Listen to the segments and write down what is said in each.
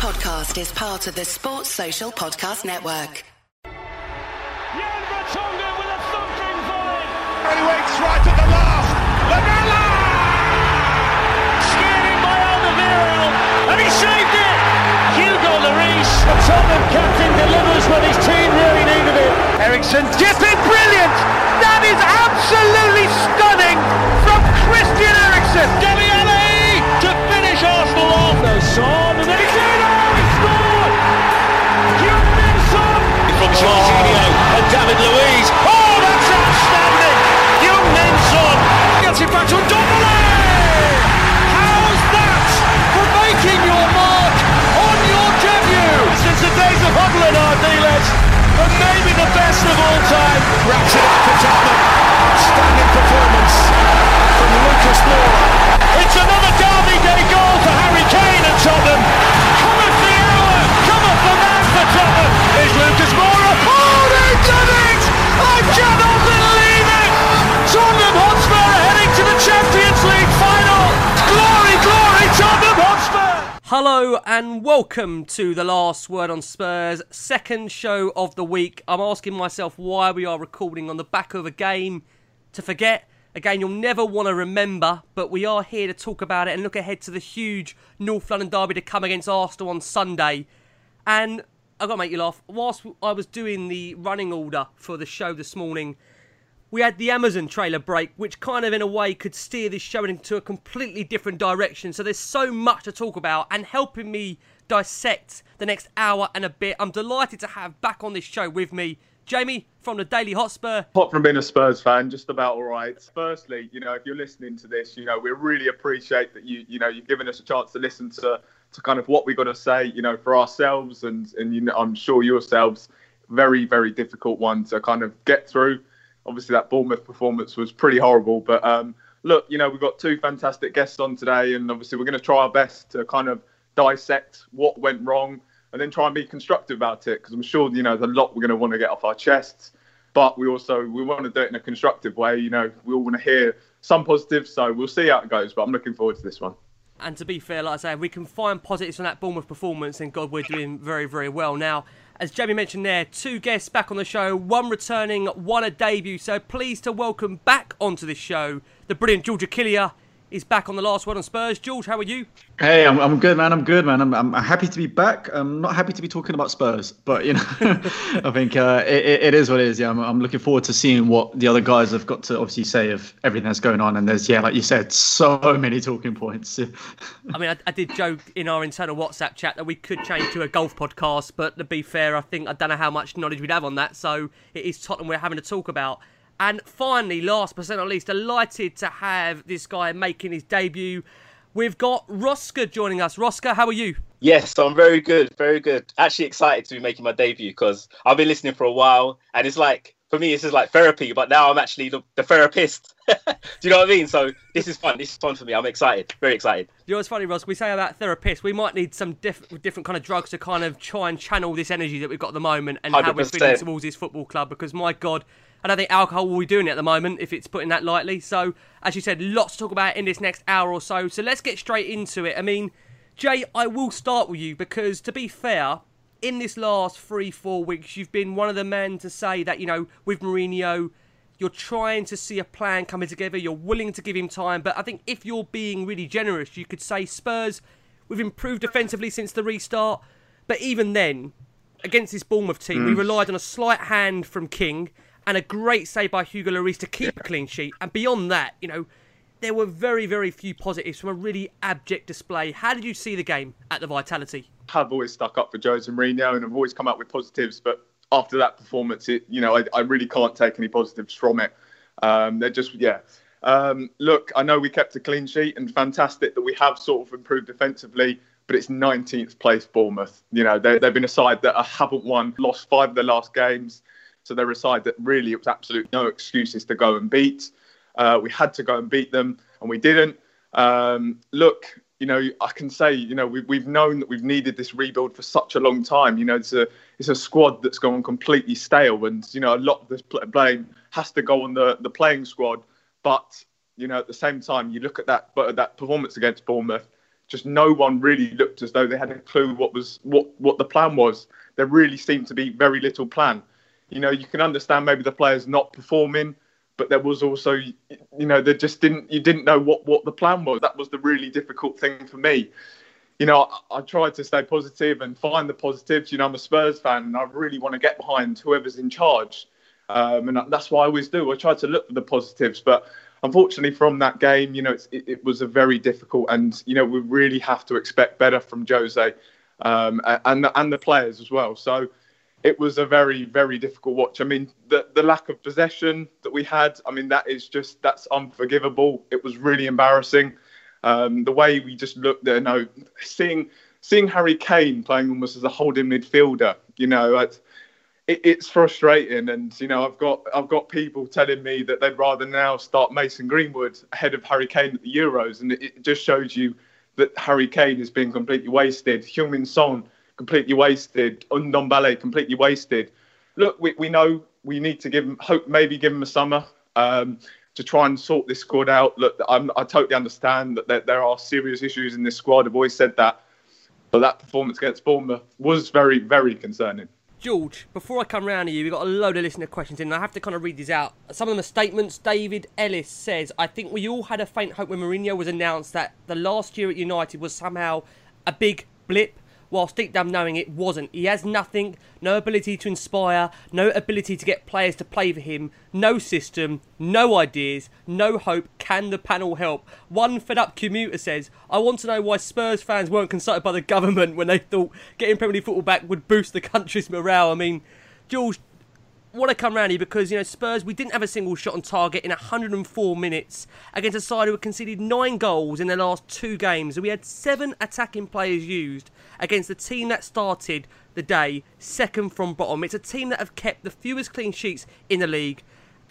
podcast is part of the Sports Social Podcast Network. Jan Vertonghen with a thumping volley. He waits right at the last. Lamela! Steered in by Alderweireld. And he saved it. Hugo Lloris. The Tottenham captain delivers when his team really needed it. Eriksen dipping, brilliant! That is absolutely stunning from Christian Eriksen. Dele Alli to finish Arsenal off. No Jorginho and David Luiz. Oh, that's outstanding. Heung Min Son. Gets it back to Ndombele. How's that for making your mark on your debut? Since the days of Hudlin, Ardiles, but maybe the best of all time. Wraps it up for Tottenham. Standing performance from Lucas Moura. It's another Derby Day goal for Harry Kane and Tottenham. Cometh the hour, cometh the man for Tottenham. I cannot believe it! Tottenham Hotspur are heading to the Champions League final. Glory, glory, Tottenham Hotspur! Hello and welcome to the last word on Spurs, second show of the week. I'm asking myself why we are recording on the back of a game to forget, a game you'll never want to remember, but we are here to talk about it and look ahead to the huge North London derby to come against Arsenal on Sunday. And I've got to make you laugh. Whilst I was doing the running order for the show this morning, we had the Amazon trailer break, which kind of in a way could steer this show into a completely different direction. So there's so much to talk about, and helping me dissect the next hour and a bit, I'm delighted to have back on this show with me Jamie from the Daily Hotspur. apart from being a Spurs fan, just about all right. Firstly, you know, if you're listening to this, you know, we really appreciate that you, you know, you've given us a chance to listen to, to kind of what we got to say, you know, for ourselves and, and you know, I'm sure yourselves, very, very difficult one to kind of get through. Obviously, that Bournemouth performance was pretty horrible, but um, look, you know, we've got two fantastic guests on today, and obviously, we're going to try our best to kind of dissect what went wrong and then try and be constructive about it because I'm sure you know there's a lot we're going to want to get off our chests, but we also we want to do it in a constructive way. You know, we all want to hear some positives, so we'll see how it goes. But I'm looking forward to this one. And to be fair, like I say, we can find positives from that Bournemouth performance, and God, we're doing very, very well. Now, as Jamie mentioned there, two guests back on the show, one returning, one a debut. So pleased to welcome back onto this show the brilliant George Achillea is back on the last word on Spurs. George, how are you? Hey, I'm, I'm good, man. I'm good, man. I'm, I'm happy to be back. I'm not happy to be talking about Spurs, but you know, I think uh, it, it is what it is. Yeah, I'm, I'm looking forward to seeing what the other guys have got to obviously say of everything that's going on. And there's, yeah, like you said, so many talking points. I mean, I, I did joke in our internal WhatsApp chat that we could change to a golf podcast, but to be fair, I think I don't know how much knowledge we'd have on that. So it is Tottenham we're having to talk about. And finally, last but not least, delighted to have this guy making his debut. We've got Roska joining us. Roska, how are you? Yes, I'm very good, very good. Actually excited to be making my debut because I've been listening for a while, and it's like for me, this is like therapy. But now I'm actually the, the therapist. Do you know what I mean? So this is fun. This is fun for me. I'm excited, very excited. You know what's funny, Ross? We say about therapists, we might need some diff- different kind of drugs to kind of try and channel this energy that we've got at the moment and how we're feeling towards this football club. Because my God, I don't think alcohol will be doing it at the moment, if it's putting that lightly. So, as you said, lots to talk about in this next hour or so. So let's get straight into it. I mean, Jay, I will start with you because, to be fair, in this last three, four weeks, you've been one of the men to say that, you know, with Mourinho, you're trying to see a plan coming together. You're willing to give him time. But I think if you're being really generous, you could say Spurs, we've improved defensively since the restart. But even then, against this Bournemouth team, we mm. relied on a slight hand from King and a great save by Hugo Lloris to keep a clean sheet. And beyond that, you know, there were very, very few positives from a really abject display. How did you see the game at the Vitality? I've always stuck up for Jose Mourinho and I've always come up with positives, but after that performance, it you know I, I really can't take any positives from it. Um, they're just yeah. Um, look, I know we kept a clean sheet and fantastic that we have sort of improved defensively, but it's 19th place Bournemouth. You know they, they've been a side that I haven't won, lost five of the last games, so they're a side that really it was absolute no excuses to go and beat. Uh, we had to go and beat them, and we didn't. Um, look, you know, I can say, you know, we, we've known that we've needed this rebuild for such a long time. You know, it's a it's a squad that's gone completely stale, and you know, a lot of this blame has to go on the the playing squad. But you know, at the same time, you look at that but that performance against Bournemouth. just no one really looked as though they had a clue what was what what the plan was. There really seemed to be very little plan. You know, you can understand maybe the players not performing, but there was also, you know, they just didn't you didn't know what what the plan was. That was the really difficult thing for me. You know, I, I tried to stay positive and find the positives. You know, I'm a Spurs fan, and I really want to get behind whoever's in charge, um, and that's what I always do. I try to look for the positives, but unfortunately, from that game, you know, it, it, was a very difficult, and you know, we really have to expect better from Jose um, and and the players as well. So it was a very very difficult watch. I mean, the the lack of possession that we had, I mean, that is just that's unforgivable. It was really embarrassing. Um, the way we just looked there, you know, seeing seeing Harry Kane playing almost as a holding midfielder, you know, it, it's frustrating. And you know, I've got I've got people telling me that they'd rather now start Mason Greenwood ahead of Harry Kane at the Euros, and it, it just shows you that Harry Kane is being completely wasted. Heung-min Son completely wasted. Ndombele completely wasted. Look, we, we know we need to give him hope, maybe give him a summer um, to try and sort this squad out. Look, I'm, i totally understand that there, there, are serious issues in this squad. I've always said that, but that performance against Bournemouth was very, very concerning. George, before I come round to you, we've got a load of listener questions in, and I have to kind of read these out. Some of them are statements. David Ellis says, I think we all had a faint hope when Mourinho was announced that the last year at United was somehow a big blip whilst deep down knowing it wasn't. He has nothing, no ability to inspire, no ability to get players to play for him, no system, no ideas, no hope. Can the panel help? One fed up commuter says, I want to know why Spurs fans weren't consulted by the government when they thought getting Premier League football back would boost the country's morale. I mean, George, want to come round here because you know Spurs we didn't have a single shot on target in 104 minutes against a side who had conceded nine goals in their last two games. And we had seven attacking players used against the team that started the day second from bottom. It's a team that have kept the fewest clean sheets in the league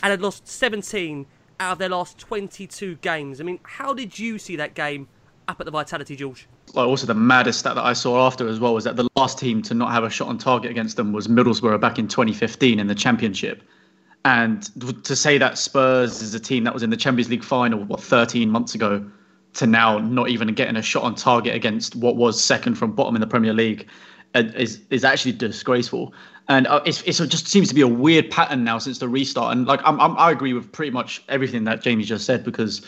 and had lost 17 out of their last 22 games. I mean how did you see that game up at the Vitality George Well, also the maddest stat that I saw after as well was that the last team to not have a shot on target against them was Middlesbrough back in 2015 in the Championship. And to say that Spurs is a team that was in the Champions League final what 13 months ago to now not even getting a shot on target against what was second from bottom in the Premier League uh, is is actually disgraceful. And uh, it's, it's, it just seems to be a weird pattern now since the restart. And like I'm, I'm, i agree with pretty much everything that Jamie just said because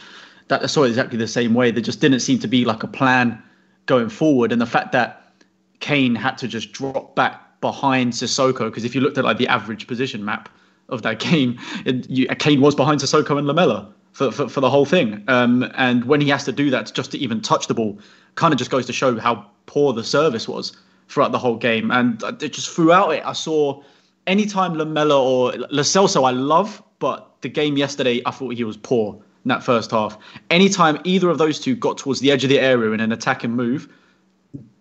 that I saw it exactly the same way. There just didn't seem to be like a plan going forward. And the fact that Kane had to just drop back behind Sissoko, because if you looked at like the average position map of that game, it, you, Kane was behind Sissoko and Lamela for, for, for the whole thing. Um, and when he has to do that just to even touch the ball, kind of just goes to show how poor the service was throughout the whole game. And just throughout it, I saw anytime Lamela or Lo Celso I love, but the game yesterday, I thought he was poor in that first half. Anytime either of those two got towards the edge of the area in an attacking move,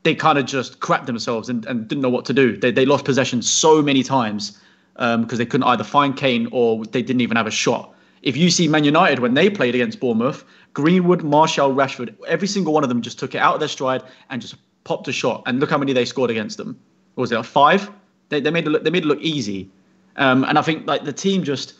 they kind of just crapped themselves and, and didn't know what to do. They, they lost possession so many times because um, they couldn't either find Kane or they didn't even have a shot. If you see Man United when they played against Bournemouth, Greenwood, Martial, Rashford, every single one of them just took it out of their stride and just popped a shot. And look how many they scored against them. What was it, five? They, they made it look, they made it look easy. Um, and I think like the team just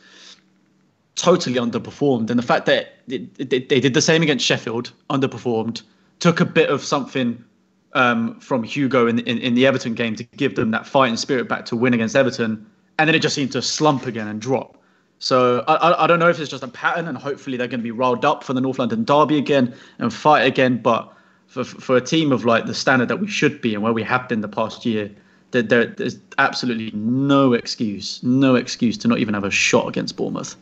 totally underperformed. And the fact that they, did the same against Sheffield, underperformed, took a bit of something um, from Hugo in, in, in the Everton game to give them that fighting spirit back to win against Everton, and then it just seemed to slump again and drop. So I, I don't know if it's just a pattern, and hopefully they're going to be rolled up for the North London derby again and fight again. But for for a team of like the standard that we should be and where we have been the past year, there there's absolutely no excuse, no excuse to not even have a shot against Bournemouth.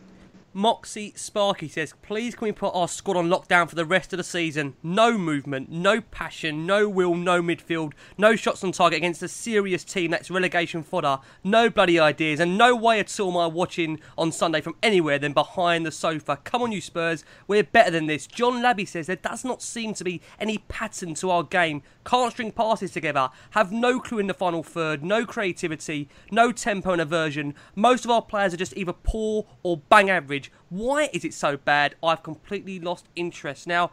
Moxie Sparky says, please can we put our squad on lockdown for the rest of the season? No movement, no passion, no will, no midfield, no shots on target against a serious team that's relegation fodder, no bloody ideas, and no way at all I watching on Sunday from anywhere than behind the sofa. Come on, you Spurs, we're better than this. John Labby says there does not seem to be any pattern to our game. Can't string passes together, have no clue in the final third, no creativity, no tempo and aversion. Most of our players are just either poor or bang average. Why is it so bad? I've completely lost interest. Now,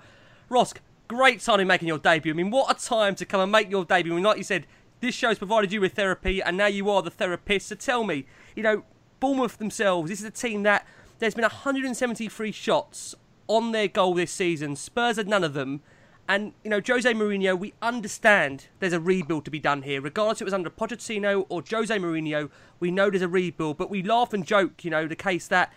Rosk, great timing making your debut. I mean, what a time to come and make your debut. I mean, like you said, this show's provided you with therapy, and now you are the therapist. So tell me, you know, Bournemouth themselves, this is a team that there's been 173 shots on their goal this season. Spurs had none of them. And, you know, Jose Mourinho, we understand there's a rebuild to be done here. Regardless if it was under Pochettino or Jose Mourinho, we know there's a rebuild. But we laugh and joke, you know, the case that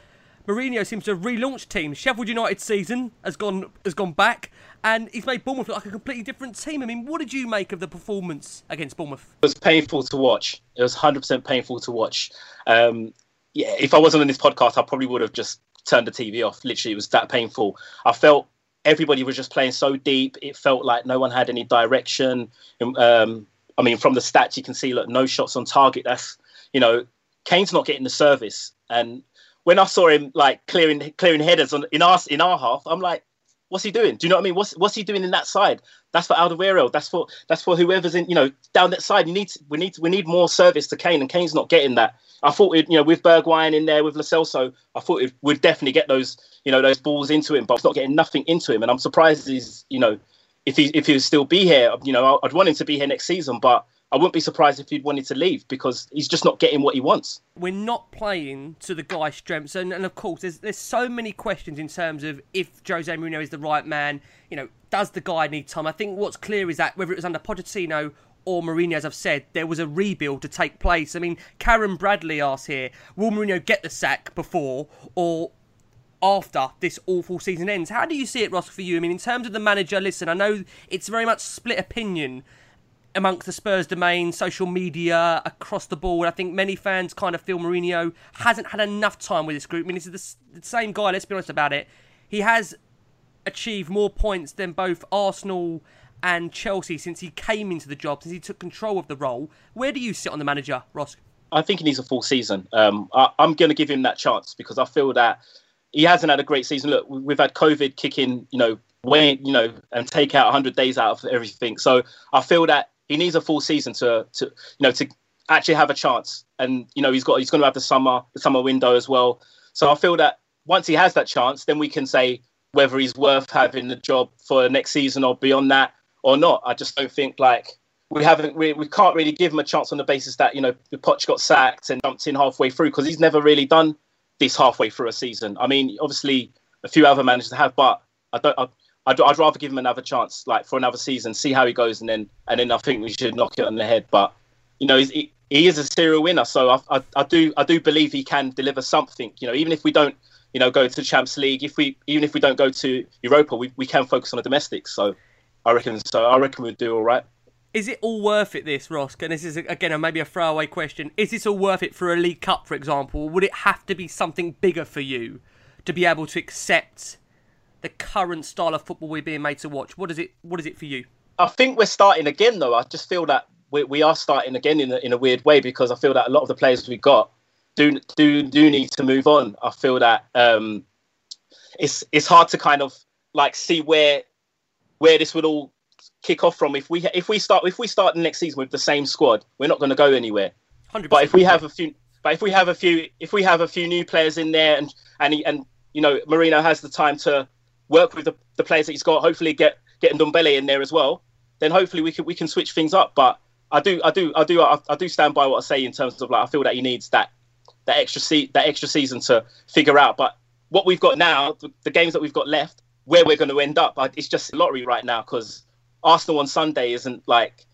Mourinho seems to have relaunched teams. Sheffield United season has gone has gone back, and he's made Bournemouth look like a completely different team. I mean, what did you make of the performance against Bournemouth? It was painful to watch. It was 100% painful to watch. Um, yeah, if I wasn't on this podcast, I probably would have just turned the TV off. Literally, it was that painful. I felt everybody was just playing so deep. It felt like no one had any direction. Um, I mean, from the stats, you can see look, no shots on target. That's you know, Kane's not getting the service, and when I saw him like clearing clearing headers on in our in our half, I'm like, what's he doing? Do you know what I mean? What's what's he doing in that side? That's for Alderweireld. That's for that's for whoever's in you know down that side. You need we need we need more service to Kane, and Kane's not getting that. I thought it, you know with Bergwijn in there with Celso, I thought it would definitely get those you know those balls into him, but it's not getting nothing into him. And I'm surprised he's you know if he if he'll still be here, you know I'd want him to be here next season, but I wouldn't be surprised if he'd wanted to leave because he's just not getting what he wants. We're not playing to the guy's strengths, and, and of course, there's there's so many questions in terms of if Jose Mourinho is the right man. You know, does the guy need time? I think what's clear is that whether it was under Pochettino or Mourinho, as I've said, there was a rebuild to take place. I mean, Karen Bradley asks here, will Mourinho get the sack before or after this awful season ends? How do you see it, Ross, for you? I mean, in terms of the manager, listen, I know it's very much split opinion amongst the Spurs domain, social media, across the board. I think many fans kind of feel Mourinho hasn't had enough time with this group. I mean, this is the, the same guy, let's be honest about it. He has achieved more points than both Arsenal and Chelsea since he came into the job, since he took control of the role. Where do you sit on the manager, Ross? I think he needs a full season. Um, I, am going to give him that chance because I feel that he hasn't had a great season. Look, we've had COVID kicking, you know, way, you know, and take out 100 days out of everything. So I feel that he needs a full season to to you know to actually have a chance. And you know he's got he's going to have the summer the summer window as well. So I feel that once he has that chance, then we can say whether he's worth having the job for next season or beyond that or not. I just don't think like we haven't we, we can't really give him a chance on the basis that you know the Poch got sacked and jumped in halfway through because he's never really done this halfway through a season. I mean, obviously a few other managers have, but I don't. I, I'd, I'd rather give him another chance, like for another season, see how he goes, and then and then I think we should knock it on the head. But you know, he, he is a serial winner, so I, I, I do I do believe he can deliver something. You know, even if we don't, you know, go to the Champions League, if we even if we don't go to Europa, we, we can focus on the domestics. So I reckon so. I reckon we'd do all right. Is it all worth it, this, Ross? And this is, again, maybe a throwaway question. Is this all worth it for a League Cup, for example? Would it have to be something bigger for you to be able to accept the current style of football we're being made to watch? What is it? What is it for you? I think we're starting again, though. I just feel that we, we are starting again in a, in a weird way because I feel that a lot of the players we've got do do do need to move on. I feel that um, it's it's hard to kind of like see where where this would all kick off from. If we if we start if we start the next season with the same squad, we're not going to go anywhere. 100%. But if we have a few, but if we have a few, if we have a few new players in there, and and and you know, Mourinho has the time to work with the, the players that he's got. Hopefully, get getting Ndombele in there as well. Then hopefully we can we can switch things up. But I do I do I do I, I do stand by what I say in terms of like I feel that he needs that that extra se- that extra season to figure out. But what we've got now, the, the games that we've got left, where we're going to end up, it's just lottery right now because Arsenal on Sunday isn't like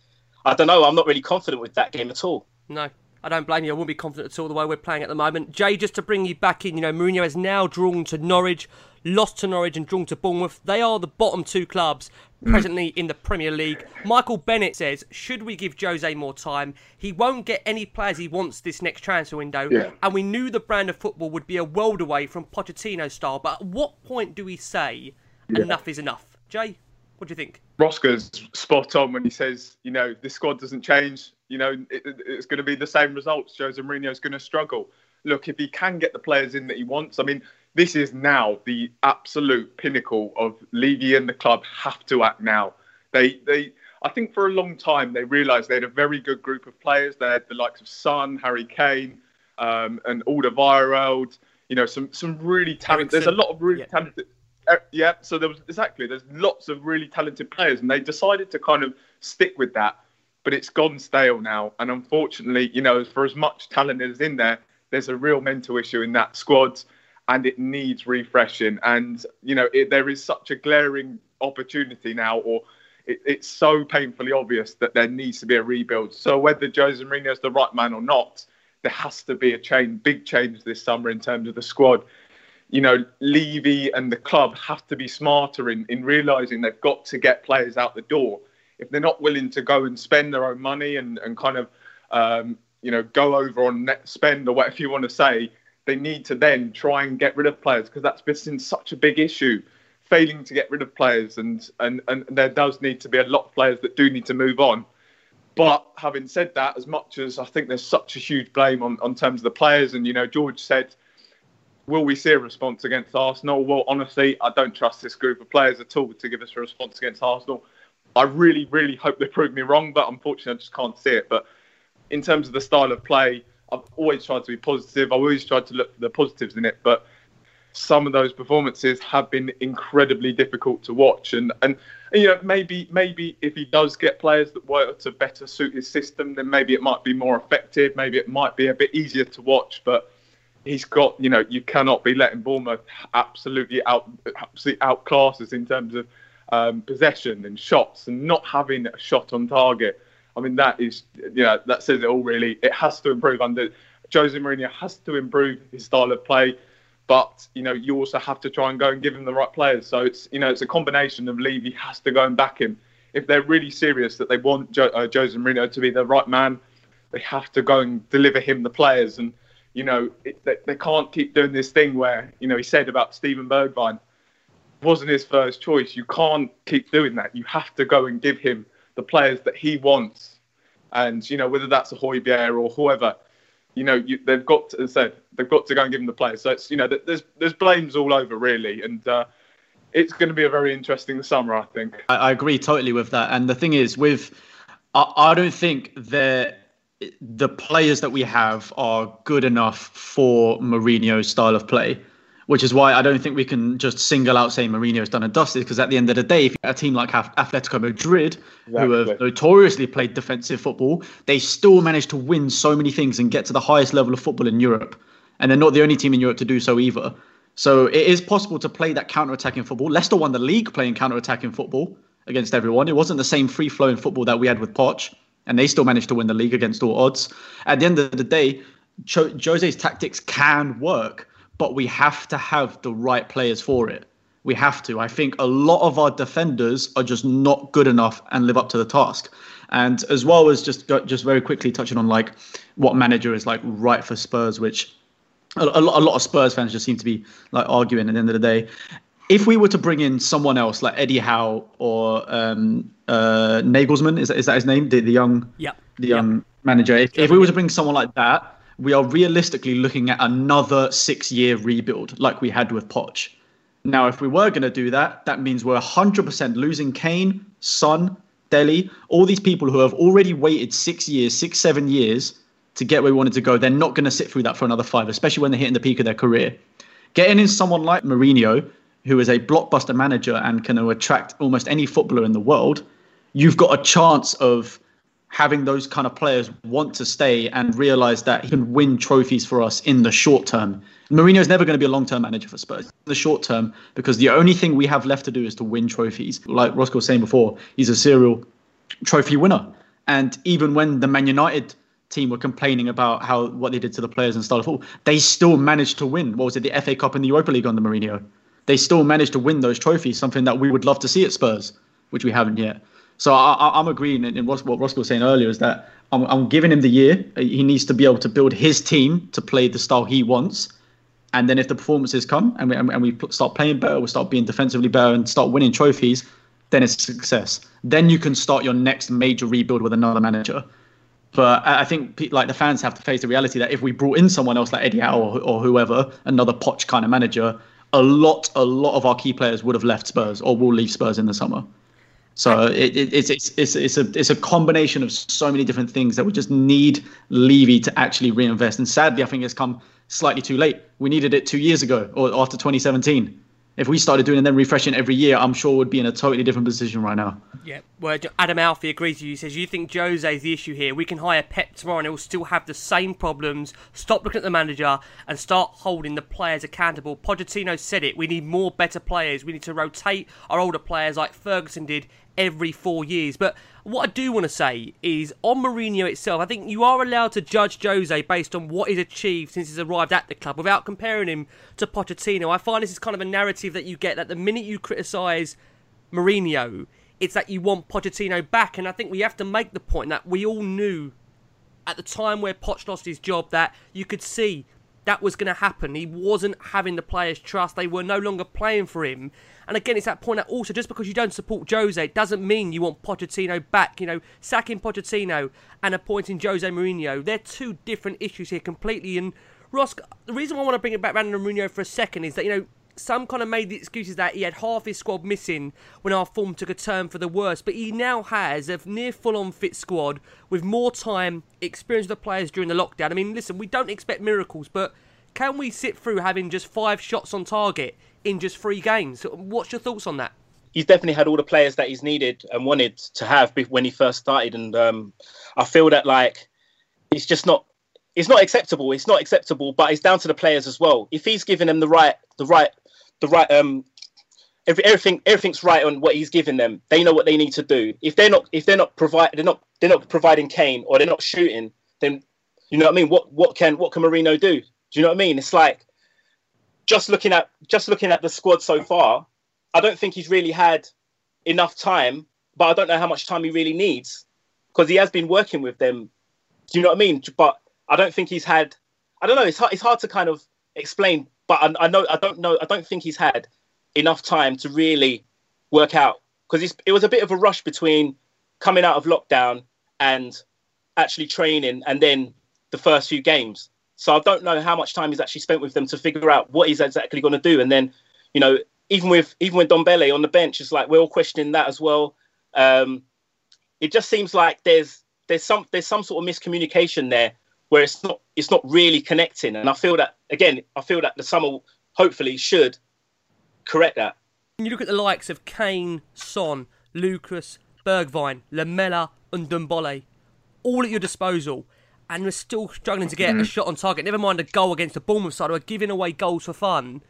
I don't know. I'm not really confident with that game at all. No, I don't blame you. I won't be confident at all the way we're playing at the moment. Jay, just to bring you back in, you know, Mourinho has now drawn to Norwich lost to Norwich and drawn to Bournemouth. They are the bottom two clubs presently in the Premier League. Michael Bennett says, should we give Jose more time? He won't get any players he wants this next transfer window. Yeah. And we knew the brand of football would be a world away from Pochettino style. But at what point do we say yeah. enough is enough? Jay, what do you think? Roska's spot on when he says, you know, this squad doesn't change. You know, it, it's going to be the same results. Jose Mourinho's going to struggle. Look, if he can get the players in that he wants, I mean, this is now the absolute pinnacle of Levy and the club have to act now. They they I think for a long time they realised they had a very good group of players. They had the likes of Son, Harry Kane, um, and Alderweireld. You know, some some really talented. There's a lot of really yeah. talented. Uh, yeah, so there was exactly. There's lots of really talented players, and they decided to kind of stick with that. But it's gone stale now, and unfortunately, you know, for as much talent as in there, there's a real mental issue in that squad and it needs refreshing. And you know, it, there is such a glaring opportunity now, or it, it's so painfully obvious that there needs to be a rebuild. So whether Jose Mourinho is the right man or not, there has to be a change, big change this summer in terms of the squad. You know, Levy and the club have to be smarter in, in realizing they've got to get players out the door. If they're not willing to go and spend their own money and, and kind of, um, you know, go over on net spend or whatever you want to say, they need to then try and get rid of players because that's been such a big issue failing to get rid of players, and, and, and there does need to be a lot of players that do need to move on. But having said that, as much as I think there's such a huge blame on, on terms of the players, and you know, George said, will we see a response against Arsenal? Well, honestly, I don't trust this group of players at all to give us a response against Arsenal. I really, really hope they prove me wrong, but unfortunately, I just can't see it. But in terms of the style of play, I've always tried to be positive. I've always tried to look for the positives in it, but some of those performances have been incredibly difficult to watch. And and you know maybe maybe if he does get players that work to better suit his system, then maybe it might be more effective. Maybe it might be a bit easier to watch. But he's got you know you cannot be letting Bournemouth absolutely out absolutely outclass us in terms of um, possession and shots and not having a shot on target. I mean that is you know that says it all really. It has to improve under Jose Mourinho has to improve his style of play but you know you also have to try and go and give him the right players. So it's you know it's a combination of Levy has to go and back him. If they're really serious that they want jo- uh, Jose Mourinho to be the right man, they have to go and deliver him the players. And you know it, they, they can't keep doing this thing where you know he said about Steven Bergwijn wasn't his first choice. You can't keep doing that. You have to go and give him the players that he wants. And you know whether that's a Højbjerg or whoever you know, you, they've got to, as I said, they've got to go and give him the players. So it's, you know, there's there's blames all over really, and uh, it's going to be a very interesting summer, I think. I, I agree totally with that. And the thing is, with I, I don't think that the players that we have are good enough for Mourinho's style of play which is why I don't think we can just single out saying Mourinho's done and dusted. Because at the end of the day, if you a team like Atletico Madrid, exactly. who have notoriously played defensive football, they still manage to win so many things and get to the highest level of football in Europe. And they're not the only team in Europe to do so either. So it is possible to play that counter-attacking football. Leicester won the league playing counter-attacking football against everyone. It wasn't the same free-flowing football that we had with Poch, and they still managed to win the league against all odds. At the end of the day, Jose's tactics can work but we have to have the right players for it. We have to. I think a lot of our defenders are just not good enough and live up to the task. And as well as just just very quickly touching on like what manager is like right for Spurs, which a, a lot of Spurs fans just seem to be like arguing at the end of the day. If we were to bring in someone else like Eddie Howe or um, uh, Nagelsmann, is that, is that his name? The, the young, yeah, the young yep. manager. If, if we were to bring someone like that, we are realistically looking at another six year rebuild like we had with Poch. Now, if we were going to do that, that means we're 100% losing Kane, Son, Dele, all these people who have already waited six years, six, seven years to get where we wanted to go. They're not going to sit through that for another five, especially when they're hitting the peak of their career. Getting in someone like Mourinho, who is a blockbuster manager and can attract almost any footballer in the world, you've got a chance of having those kind of players want to stay and realize that he can win trophies for us in the short term. Mourinho is never going to be a long term manager for Spurs in the short term because the only thing we have left to do is to win trophies. Like Roska was saying before, he's a serial trophy winner. And even when the Man United team were complaining about how what they did to the players and style of football, they still managed to win. What was it, the FA Cup and the Europa League under Mourinho? They still managed to win those trophies, something that we would love to see at Spurs, which we haven't yet. So I, am agreeing in what what Roska was saying earlier is that I'm, I'm giving him the year. He needs to be able to build his team to play the style he wants. And then if the performances come and we, and we start playing better, we start being defensively better and start winning trophies, then it's success. Then you can start your next major rebuild with another manager. But I think like the fans have to face the reality that if we brought in someone else like Eddie Howe or, or whoever, another Poch kind of manager, a lot, a lot of our key players would have left Spurs or will leave Spurs in the summer. So it, it, it's, it's it's it's a it's a combination of so many different things that we just need Levy to actually reinvest. And sadly, I think it's come slightly too late. We needed it two years ago or after 2017. If we started doing and then refreshing every year, I'm sure we'd be in a totally different position right now. Yeah, well, Adam Alfie agrees with you. He says, You think Jose is the issue here? We can hire Pep tomorrow and he'll still have the same problems. Stop looking at the manager and start holding the players accountable. Pochettino said it. We need more better players. We need to rotate our older players like Ferguson did every four years. But what I do want to say is on Mourinho itself, I think you are allowed to judge Jose based on what he's achieved since he's arrived at the club without comparing him to Pochettino. I find this is kind of a narrative that you get that the minute you criticise Mourinho, it's that you want Pochettino back. And I think we have to make the point that we all knew at the time where Poch lost his job that you could see that was going to happen. He wasn't having the players' trust. They were no longer playing for him. And again, it's that point that also just because you don't support Jose, doesn't mean you want Pochettino back. You know, sacking Pochettino and appointing Jose Mourinho, they're two different issues here completely. And Ross, the reason I want to bring it back around to Mourinho for a second is that, you know, some kind of made the excuses that he had half his squad missing when our form took a turn for the worse, but he now has a near full on fit squad with more time, experience of the players during the lockdown. I mean, listen, we don't expect miracles, but can we sit through having just five shots on target in just three games? What's your thoughts on that? He's definitely had all the players that he's needed and wanted to have when he first started, and um, I feel that like it's just not it's not acceptable. It's not acceptable, but it's down to the players as well. If he's giving them the right the right the right um every, everything everything's right on what he's giving them. They know what they need to do. If they're not if they're not provide they're not they're not providing Kane or they're not shooting, then you know what I mean. What what can what can Mourinho do? Do you know what I mean? It's like just looking at just looking at the squad so far. I don't think he's really had enough time, but I don't know how much time he really needs because he has been working with them. Do you know what I mean? But I don't think he's had. I don't know. It's hard, it's hard to kind of explain, but I, I know I don't know. I don't think he's had enough time to really work out because it was a bit of a rush between coming out of lockdown and actually training, and then the first few games. So I don't know how much time he's actually spent with them to figure out what he's exactly going to do. And then, you know, even with even with Ndombele on the bench, it's like we're all questioning that as well. Um, it just seems like there's there's some there's some sort of miscommunication there where it's not it's not really connecting. And I feel that again, I feel that the summer hopefully should correct that. When you look at the likes of Kane, Son, Lucas, Bergwijn, Lamela, and Ndombele, all at your disposal and we're still struggling to get mm-hmm. a shot on target. Never mind a goal against the Bournemouth side, we're giving away goals for fun.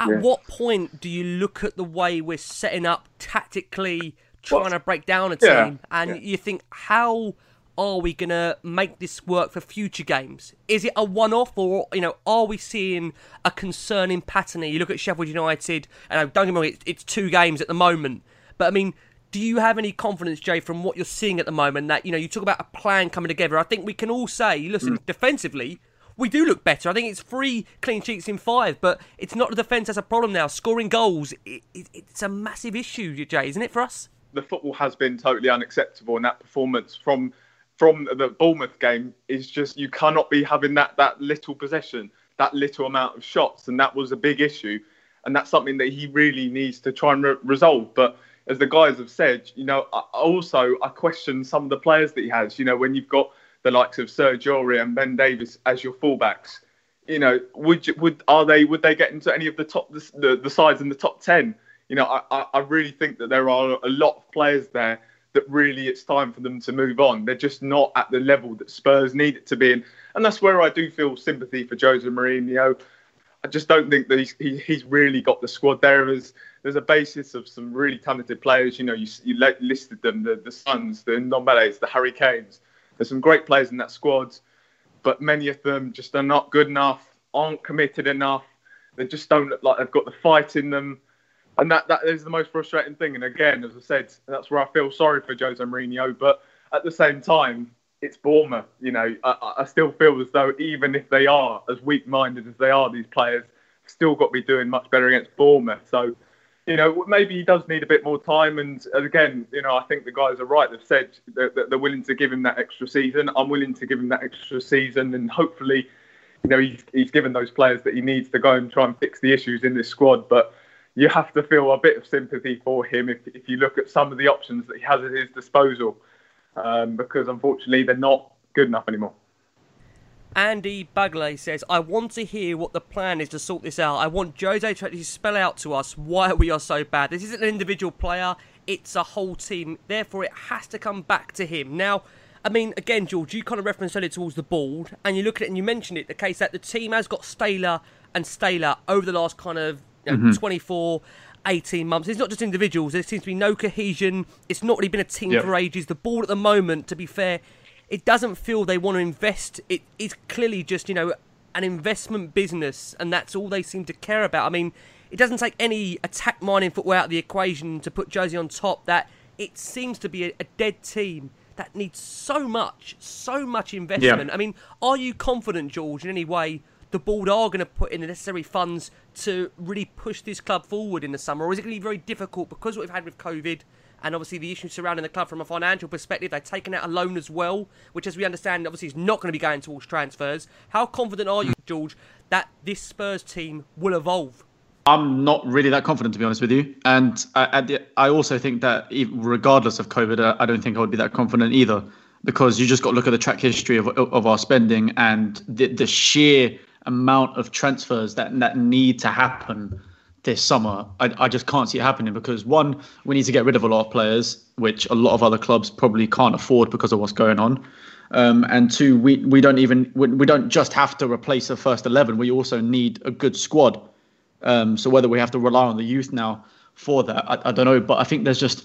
At yeah. what point do you look at the way we're setting up tactically, trying to break down a team, yeah. and yeah. you think, how are we going to make this work for future games? Is it a one-off, or you know, are we seeing a concerning pattern? You look at Sheffield United, and don't get me wrong, it's, it's two games at the moment, but I mean, do you have any confidence, Jay, from what you're seeing at the moment that, you know, you talk about a plan coming together? I think we can all say, listen, mm. defensively, we do look better. I think it's three clean sheets in five, but it's not the defence that's a problem now. Scoring goals, it, it, it's a massive issue, Jay, isn't it, for us? The football has been totally unacceptable, and that performance from from the Bournemouth game is just you cannot be having that that little possession, that little amount of shots, and that was a big issue, and that's something that he really needs to try and re- resolve. But as the guys have said, you know, I, also I question some of the players that he has. You know, when you've got the likes of Sergio Aurier and Ben Davies as your fullbacks, you know, would you, would are they would they get into any of the top the, the, the sides in the top ten? You know, I, I really think that there are a lot of players there that really it's time for them to move on. They're just not at the level that Spurs need it to be in, and that's where I do feel sympathy for Jose Mourinho. I just don't think that he's, he, he's really got the squad there. There's, there's a basis of some really talented players. You know, you, you listed them, the, the Sons, the Ndombeles, the Hurricanes. There's some great players in that squad, but many of them just are not good enough, aren't committed enough. They just don't look like they've got the fight in them. And that, that is the most frustrating thing. And again, as I said, that's where I feel sorry for Jose Mourinho. But at the same time, it's Bournemouth. You know, I, I still feel as though even if they are as weak-minded as they are, these players still got to be doing much better against Bournemouth. So, you know, maybe he does need a bit more time. And again, you know, I think the guys are right. They've said that they're willing to give him that extra season. I'm willing to give him that extra season, and hopefully, you know, he's, he's given those players that he needs to go and try and fix the issues in this squad. But you have to feel a bit of sympathy for him if, if you look at some of the options that he has at his disposal um, because unfortunately they're not good enough anymore. Andy Bagley says, I want to hear what the plan is to sort this out. I want Jose to actually spell out to us why we are so bad. This isn't an individual player, it's a whole team. Therefore, it has to come back to him. Now, I mean, again, George, you kind of referenced earlier towards the board, and you look at it and you mentioned it the case that the team has got staler and staler over the last kind of you know, mm-hmm. 24, 18 months. It's not just individuals, there seems to be no cohesion. It's not really been a team Yeah. for ages. The board at the moment, to be fair, it doesn't feel they want to invest. It is clearly just, you know, an investment business, and that's all they seem to care about. I mean, it doesn't take any attack mining football out of the equation to put Josie on top. That it seems to be a, a dead team that needs so much, so much investment. I mean, are you confident, George, in any way the board are going to put in the necessary funds to really push this club forward in the summer, or is it going to be very difficult because what we've had with COVID? And obviously, the issues surrounding the club from a financial perspective, they've taken out a loan as well, which, as we understand, obviously is not going to be going towards transfers. How confident are you, George, that this Spurs team will evolve? I'm not really that confident, to be honest with you. And I, the, I also think that, regardless of COVID, I, I don't think I would be that confident either, because you just got to look at the track history of, of our spending and the, the sheer amount of transfers that that need to happen this summer. I, I just can't see it happening because one, we need to get rid of a lot of players, which a lot of other clubs probably can't afford because of what's going on. Um, and two, we, we don't even we, we don't just have to replace the first eleven. We also need a good squad. Um, so whether we have to rely on the youth now for that, I, I don't know. But I think there's just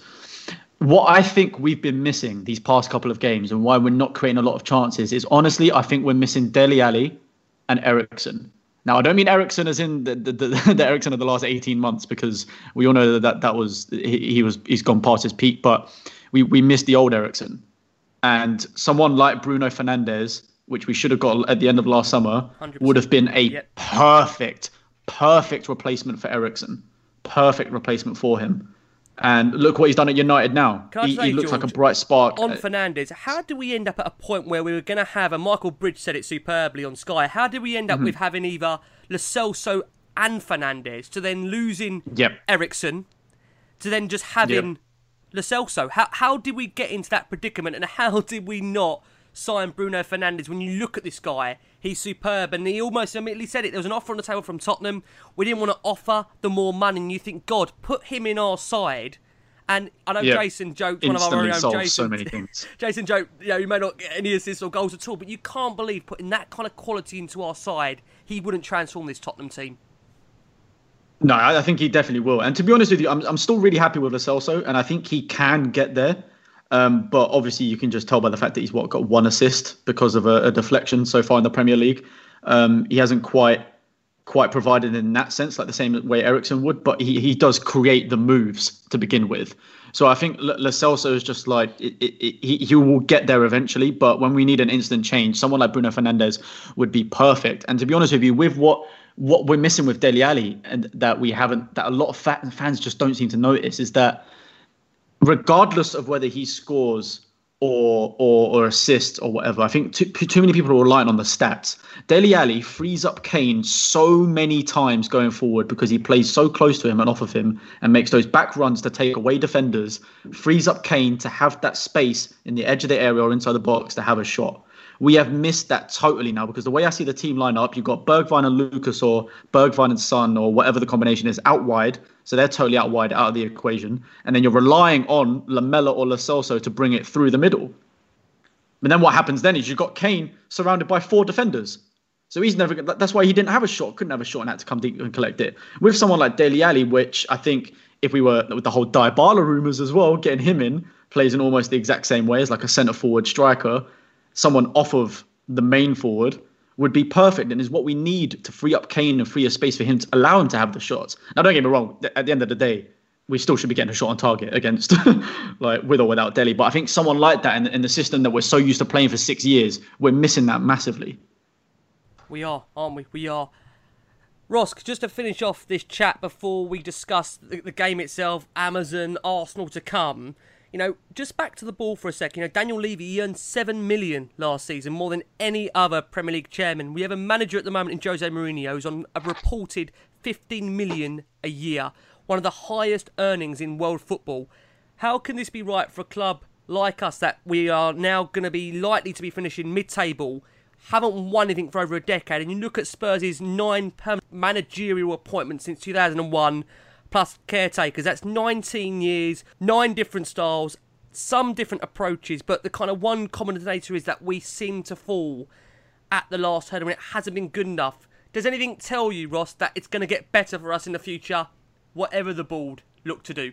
what I think we've been missing these past couple of games, and why we're not creating a lot of chances is honestly, I think we're missing Dele Alli and Eriksen. Now, I don't mean Eriksen as in the the, the, the Eriksen of the last 18 months, because we all know that that, that was he, he was he's gone past his peak, but we we missed the old Eriksen, and someone like Bruno Fernandes, which we should have got at the end of last summer, 100%. would have been a Yep. perfect, perfect replacement for Eriksen, perfect replacement for him. And look what he's done at United now. He, say, he looks like a bright spark. On Fernandes, how do we end up at a point where we were going to have, and Michael Bridge said it superbly on Sky, how did we end Mm-hmm. up with having either Lo Celso and Fernandes to then losing Yep. Eriksen to then just having Celso? How, how did we get into that predicament and how did we not sign Bruno Fernandes? When you look at this guy, he's superb and he almost immediately said it. There was an offer on the table from Tottenham. We didn't want to offer the more money and you think, God, put him in our side. And I know Yeah. Jason joked, one of our very Instantly own solves so Jason. many things. Jason Joe, you know, he may not get any assists or goals at all, but you can't believe putting that kind of quality into our side, he wouldn't transform this Tottenham team. No, I I think he definitely will. And to be honest with you, I'm, I'm still really happy with Lo Celso, and I think he can get there. Um, but obviously, you can just tell by the fact that he's what got one assist because of a, a deflection so far in the Premier League. Um, he hasn't quite quite provided in that sense, like the same way Eriksen would, but he, he does create the moves to begin with. So I think Celso is just like it, it, it, he, he will get there eventually. But when we need an instant change, someone like Bruno Fernandes would be perfect. And to be honest with you, with what what we're missing with Dele Alli and that we haven't that a lot of fans just don't seem to notice is that regardless of whether he scores or or, or assists or whatever, I think too, too many people are reliant on the stats. Dele Alli frees up Kane so many times going forward because he plays so close to him and off of him and makes those back runs to take away defenders, frees up Kane to have that space in the edge of the area or inside the box to have a shot. We have missed that totally now because the way I see the team line up, you've got Bergwijn and Lucas or Bergwijn and Son or whatever the combination is out wide. So they're totally out wide, out of the equation. And then you're relying on Lamela or Lo Celso to bring it through the middle. But then what happens then is you've got Kane surrounded by four defenders. So he's never. That's why he didn't have a shot, couldn't have a shot, and had to come deep and collect it. With someone like Dele Alli, which I think if we were with the whole Dybala rumours as well, getting him in plays in almost the exact same way as like a centre forward striker, someone off of the main forward would be perfect and is what we need to free up Kane and free a space for him to allow him to have the shots. Now, don't get me wrong. At the end of the day, we still should be getting a shot on target against, like with or without Dele. But I think someone like that in, in the system that we're so used to playing for six years, we're missing that massively. We are, aren't we? We are. Ross, just to finish off this chat before we discuss the, the game itself, Amazon, Arsenal to come. You know, just back to the ball for a second. You know, Daniel Levy he earned seven million last season, more than any other Premier League chairman. We have a manager at the moment in Jose Mourinho who's on a reported 15 million a year, one of the highest earnings in world football. How can this be right for a club like us that we are now going to be likely to be finishing mid-table? haven't won anything for over a decade, and you look at Spurs' nine managerial appointments since 2001, plus caretakers, that's 19 years, nine different styles, some different approaches, but the kind of one common denominator is that we seem to fall at the last hurdle and it hasn't been good enough. Does anything tell you, Ross, that it's going to get better for us in the future, whatever the board look to do?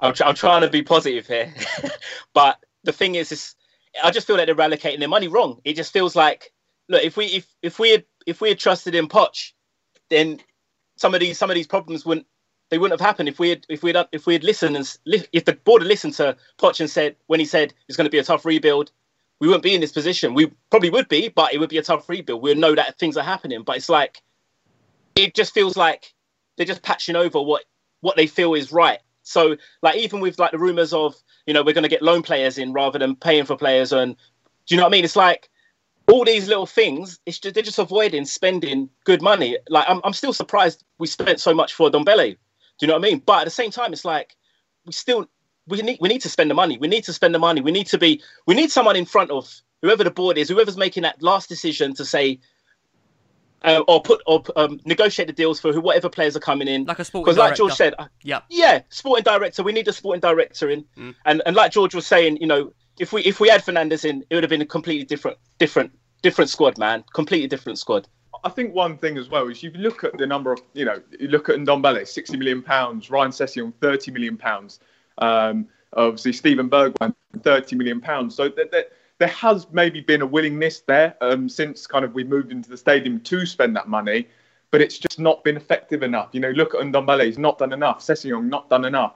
I'm, I'm trying to be positive here, but the thing is, is I just feel like they're allocating their money wrong. It just feels like, look, if we if if we had if we had trusted in Poch, then some of these some of these problems wouldn't they wouldn't have happened if we had if we had if we had listened and if the board had listened to Poch and said when he said it's going to be a tough rebuild, we wouldn't be in this position. We probably would be, but it would be a tough rebuild. We'd know that things are happening, but it's like it just feels like they're just patching over what what they feel is right. So like even with like the rumors of you know we're going to get loan players in rather than paying for players, and do you know what I mean? It's like all these little things. It's just, they're just avoiding spending good money. Like I'm I'm still surprised we spent so much for Ndombele. Do you know what I mean? But at the same time, it's like we still we need we need to spend the money. We need to spend the money. We need to be we need someone in front of whoever the board is, whoever's making that last decision to say uh, or put or um, negotiate the deals for who, whatever players are coming in. Like a sporting Because like. George said, Yeah. yeah, sporting director. We need a sporting director in, and and like George was saying, you know, if we if we had Fernandes in, it would have been a completely different different different squad, man. Completely different squad. I think one thing as well is you look at the number of, you know, you look at Ndombele, 60 million pounds, Ryan Sessegnon, 30 million pounds, um, obviously Stephen Bergwijn, 30 million pounds. So that, that, there has maybe been a willingness there um, since kind of we moved into the stadium to spend that money, but it's just not been effective enough. You know, look at Ndombele, he's not done enough. Sessegnon, not done enough.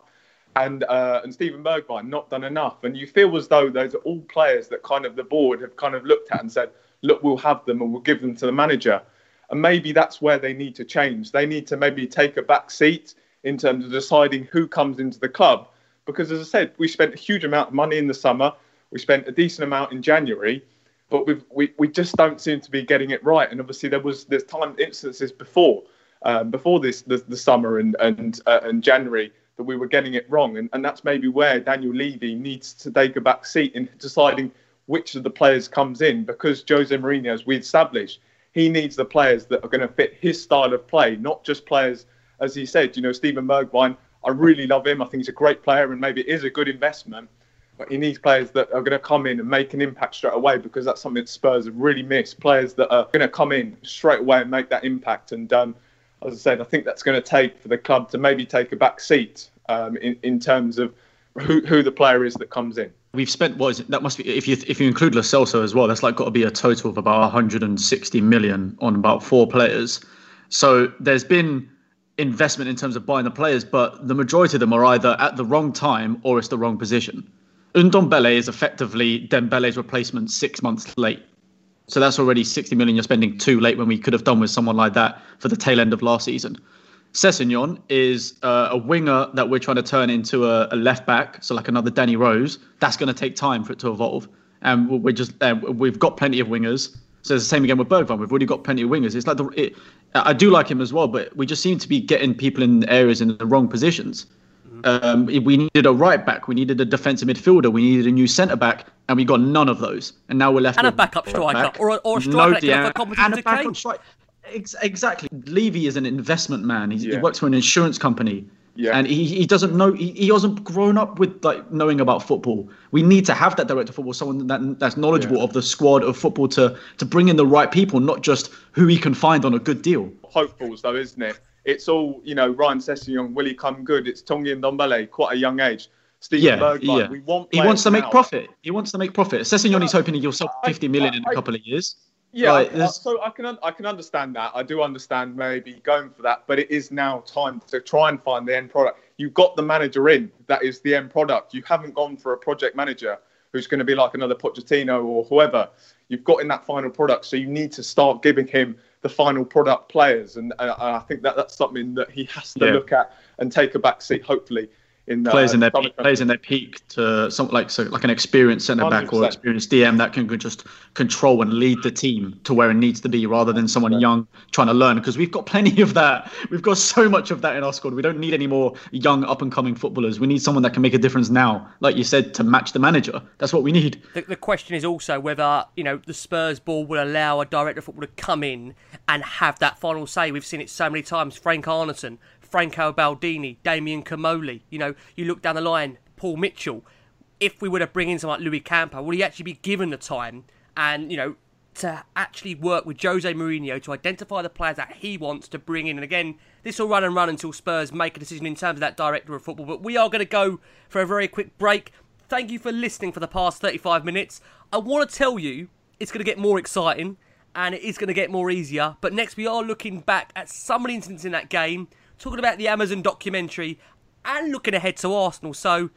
And uh, and Stephen Bergwijn, not done enough. And you feel as though those are all players that kind of the board have kind of looked at and said, look, we'll have them and we'll give them to the manager. And maybe that's where they need to change. They need to maybe take a back seat in terms of deciding who comes into the club. Because as I said, we spent a huge amount of money in the summer. We spent a decent amount in January, but we we just don't seem to be getting it right. And obviously there was there's time instances before um, before this the, the summer and and uh, and January that we were getting it wrong. And and that's maybe where Daniel Levy needs to take a back seat in deciding which of the players comes in because Jose Mourinho, as we established, he needs the players that are going to fit his style of play, not just players, as he said, you know, Stephen Bergwijn, I really love him. I think he's a great player and maybe it is a good investment. But he needs players that are going to come in and make an impact straight away because that's something that Spurs have really missed. Players that are going to come in straight away and make that impact. And um, as I said, I think that's going to take for the club to maybe take a back seat um, in, in terms of who, who the player is that comes in. We've spent what is it? That must be if you if you include Lo Celso as well. That's like got to be a total of about 160 million on about four players. So there's been investment in terms of buying the players, but the majority of them are either at the wrong time or it's the wrong position. Ndombele is effectively Dembele's replacement six months late. So that's already 60 million you're spending too late when we could have done with someone like that for the tail end of last season. Sessegnon is uh, a winger that we're trying to turn into a, a left back, so like another Danny Rose. That's going to take time for it to evolve, and we're just uh, we've got plenty of wingers. So it's the same again with Bergwijn. We've already got plenty of wingers. It's like the it, I do like him as well, but we just seem to be getting people in areas in the wrong positions. Um, we needed a right back, we needed a defensive midfielder, we needed a new centre back, and we got none of those. And now we're left And a backup right striker, back, or a- or a no striker that can offer Diaz, competence and a backup striker. Ex- exactly. Levy is an investment man. He's, He works for an insurance company. Yeah. And he, he doesn't know he, he hasn't grown up with like knowing about football. We need to have that director of football, someone that that's knowledgeable Yeah. of the squad of football to to bring in the right people, not just who he can find on a good deal. hopefuls though, isn't it? It's all you know. Ryan Sessegnon, will he come good? It's Tanguy Ndombele, quite a young age. Stephen Yeah, Bergwijn, yeah. we want. He wants to players make profit. He wants to make profit. Sessegnon is hoping he'll sell I- 50 million in a couple of years. Yeah, Right, I- so I can I can understand that. I do understand maybe going for that, but it is now time to try and find the end product. You've got the manager in. That is the end product. You haven't gone for a project manager who's going to be like another Pochettino or whoever. You've got in that final product, so you need to start giving him the final product players, and uh, I think that that's something that he has to Yeah. look at and take a back seat. Hopefully, in uh, players in their peak, players in their peak to something like so like an experienced centre back or experienced DM that can just control and lead the team to where it needs to be rather than someone young trying to learn because we've got plenty of that. We've got so much of that in our squad. We don't need any more young up and coming footballers. We need someone that can make a difference now, like you said, to match the manager. That's what we need. The, the question is also whether you know the Spurs board will allow a director of football to come in and have that final say. We've seen it so many times. Frank Arnesen, Franco Baldini, Damien Comolli. You know, you look down the line, Paul Mitchell. If we were to bring in someone like Louis Campo, will he actually be given the time and you know to actually work with Jose Mourinho to identify the players that he wants to bring in? And again, this will run and run until Spurs make a decision in terms of that director of football. But we are going to go for a very quick break. Thank you for listening for the past 35 minutes. I want to tell you it's going to get more exciting and it is going to get more easier. But next, we are looking back at some of the incidents in that game, talking about the Amazon documentary, and looking ahead to Arsenal. So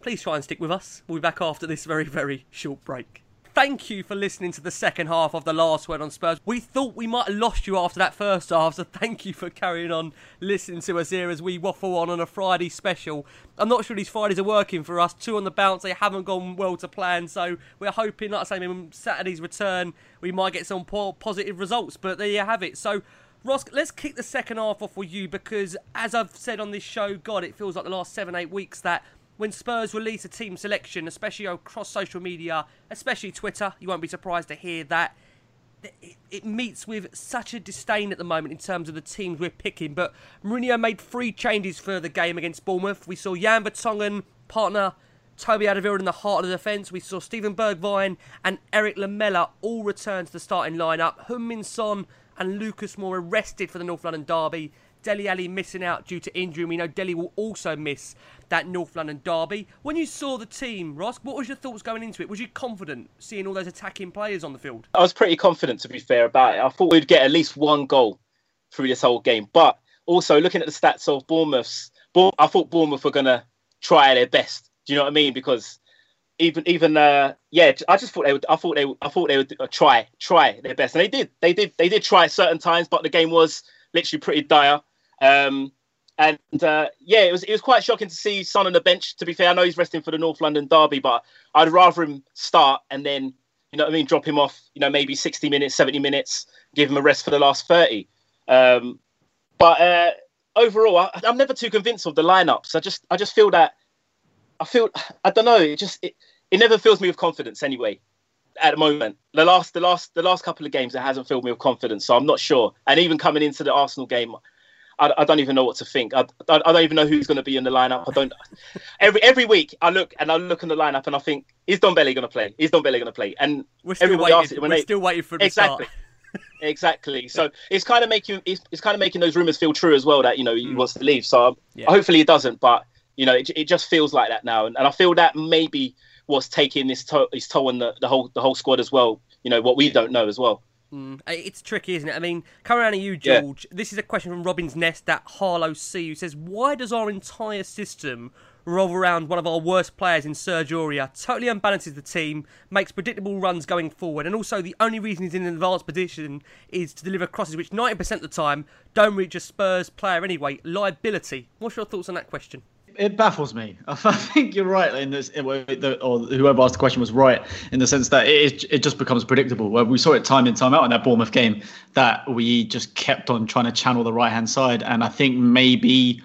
please try and stick with us. We'll be back after this very, very short break. Thank you for listening to the second half of the last word on Spurs. We thought we might have lost you after that first half, so thank you for carrying on listening to us here as we waffle on on a Friday special. I'm not sure these Fridays are working for us. Two on the bounce, they haven't gone well to plan, so we're hoping, like I say, in Saturday's return, we might get some po- positive results. But there you have it. So Ross, let's kick the second half off with you because, as I've said on this show, God, it feels like the last seven, eight weeks that when Spurs release a team selection, especially across social media, especially Twitter, you won't be surprised to hear that it, meets with such a disdain at the moment in terms of the teams we're picking. But Mourinho made three changes for the game against Bournemouth. We saw Jan Vertonghen, partner Toby Alderweireld in the heart of the defence. We saw Stephen Bergwijn and Erik Lamela all return to the starting lineup. Heung-min Son and Lucas Moura rested for the North London derby. Dele Alli missing out due to injury. We know Dele will also miss that North London derby. When you saw the team, Ross, what was your thoughts going into it? Was you confident seeing all those attacking players on the field? I was pretty confident, to be fair, about it. I thought we'd get at least one goal through this whole game. But also looking at the stats of Bournemouth's, I thought Bournemouth were going to try their best. Do you know what I mean? Because even even uh, yeah, I just thought they would. I thought they would- I thought they would uh, try try their best, and they did. They did. They did try certain times, but the game was literally pretty dire. Um, and uh, yeah, it was it was quite shocking to see Son on the bench. To be fair, I know he's resting for the North London derby, but I'd rather him start and then you know what I mean, drop him off. You know, maybe sixty minutes, seventy minutes, give him a rest for the last thirty. Um, but uh, overall, I, I'm never too convinced of the lineups. I just I just feel that I feel I don't know. It just it, it never fills me with confidence anyway. At the moment, the last the last the last couple of games, it hasn't filled me with confidence. So I'm not sure. And even coming into the Arsenal game, I, I don't even know what to think. I, I, I don't even know who's going to be in the lineup. I don't. every every week I look and I look in the lineup and I think, is Ndombele going to play? Is Ndombele going to play? And We're still waiting. We're they- still waiting for exactly. start. exactly. So it's kind of making it's, it's kind of making those rumors feel true as well that you know he wants to leave. So Mm. Yeah. hopefully he doesn't, but you know it, it just feels like that now, and, and I feel that maybe what's taking this to- his toll on the, the whole the whole squad as well. You know what we don't know as well. Uh, It's tricky, isn't it? I mean, coming around to you, Yeah. George. This is a question from Robin's Nest at Harlow C, who says, "Why does our entire system revolve around one of our worst players in Serge Aurier? Totally unbalances the team, makes predictable runs going forward, and also the only reason he's in an advanced position is to deliver crosses, which 90% of the time don't reach a Spurs player anyway. Liability. What's your thoughts on that question? It baffles me. I think you're right in this, or whoever asked the question was right in the sense that it, it just becomes predictable. Where we saw it time in time out in that Bournemouth game that we just kept on trying to channel the right hand side, and I think maybe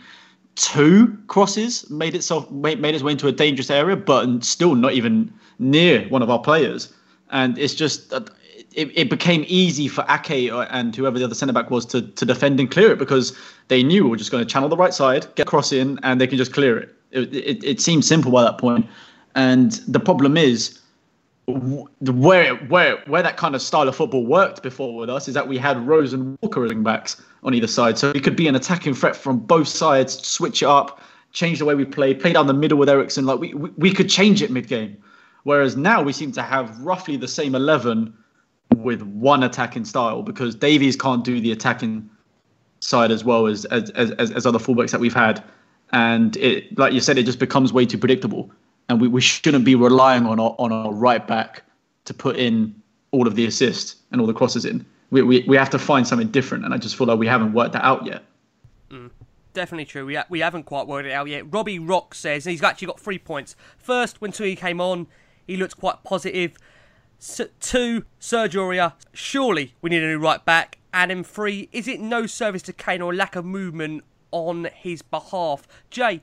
two crosses made itself made, made its way into a dangerous area, but still not even near one of our players. And it's just that it, it became easy for Ake and whoever the other centre back was to, to defend and clear it because they knew we were just going to channel the right side, get across in, and they can just clear it. It, it, it seemed simple by that point. And the problem is where where where that kind of style of football worked before with us is that we had Rose and Walker wing backs on either side, so it could be an attacking threat from both sides, switch it up, change the way we play, play down the middle with Eriksen. Like we we, we could change it mid game, whereas now we seem to have roughly the same eleven with one attacking style because Davies can't do the attacking side as well as as as, as other fullbacks that we've had, and it like you said, it just becomes way too predictable, and we, we shouldn't be relying on our on our right back to put in all of the assists and all the crosses in. We, we we have to find something different, and I just feel like we haven't worked that out yet. Mm, definitely true. We, ha- we haven't quite worked it out yet. Robbie Rock says, he's actually got three points. First, when Tui came on, he looked quite positive. S- two, Sergio Aurier, surely we need a new right back. And then three, is it no service to Kane or lack of movement on his behalf? Jay,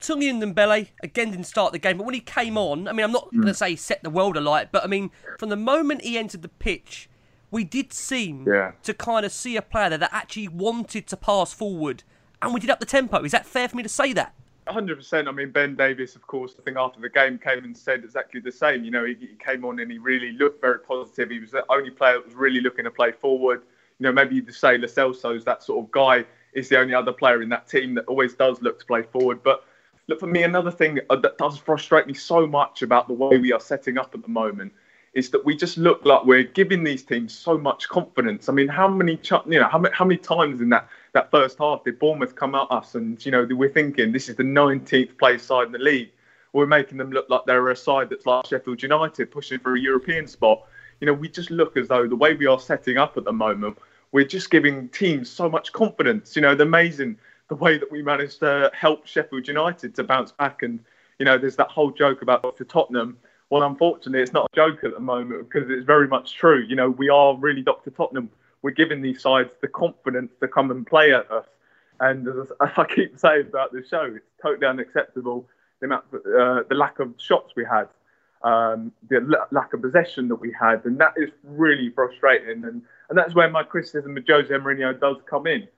Tanguy Ndombele again didn't start the game, but when he came on, I mean, I'm not going to mm. say he set the world alight, but I mean, from the moment he entered the pitch, we did seem Yeah. to kind of see a player there that actually wanted to pass forward, and we did up the tempo. Is that fair for me to say that? 100%. I mean, Ben Davies, of course, I think after the game came and said exactly the same. You know, he, he came on and he really looked very positive. He was the only player that was really looking to play forward. You know, maybe you could say Lo Celso's that sort of guy is the only other player in that team that always does look to play forward. But look, for me, another thing uh, that does frustrate me so much about the way we are setting up at the moment is that we just look like we're giving these teams so much confidence. I mean, how many, you know, how many, how many times in that that first half did Bournemouth come at us and you know we're thinking this is the 19th place side in the league. We're making them look like they're a side that's like Sheffield United pushing for a European spot. You know, we just look as though the way we are setting up at the moment, we're just giving teams so much confidence. You know, the amazing the way that we managed to help Sheffield United to bounce back. And you know, there's that whole joke about Dr. Tottenham. Well, unfortunately, it's not a joke at the moment because it's very much true. You know, we are really Dr. Tottenham. We're giving these sides the confidence to come and play at us. And as I keep saying about the show, it's totally unacceptable the amount, uh, the lack of shots we had, um, the l- lack of possession that we had, and that is really frustrating. And and that's where my criticism of Jose Mourinho does come in.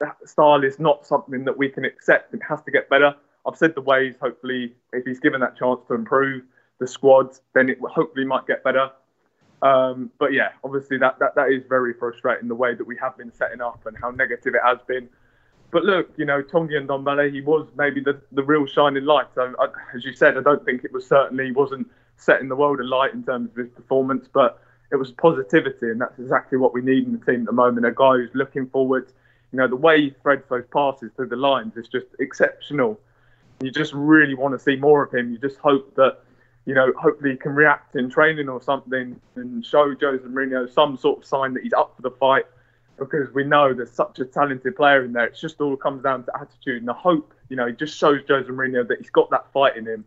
That style is not something that we can accept. It has to get better. I've said the ways. Hopefully, if he's given that chance to improve the squad, then it hopefully might get better. Um, but yeah, obviously that, that that is very frustrating the way that we have been setting up and how negative it has been. But look, you know, Tanguy Ndombele, he was maybe the, the real shining light. So, I, as you said, I don't think it was certainly wasn't setting the world alight in terms of his performance, but it was positivity, and that's exactly what we need in the team at the moment. A guy who's looking forward. You know, the way he threads those passes through the lines is just exceptional. You just really want to see more of him. You just hope that you know, hopefully he can react in training or something and show Jose Mourinho some sort of sign that he's up for the fight because we know there's such a talented player in there. It's just all comes down to attitude. And the hope, you know, he just shows Jose Mourinho that he's got that fight in him.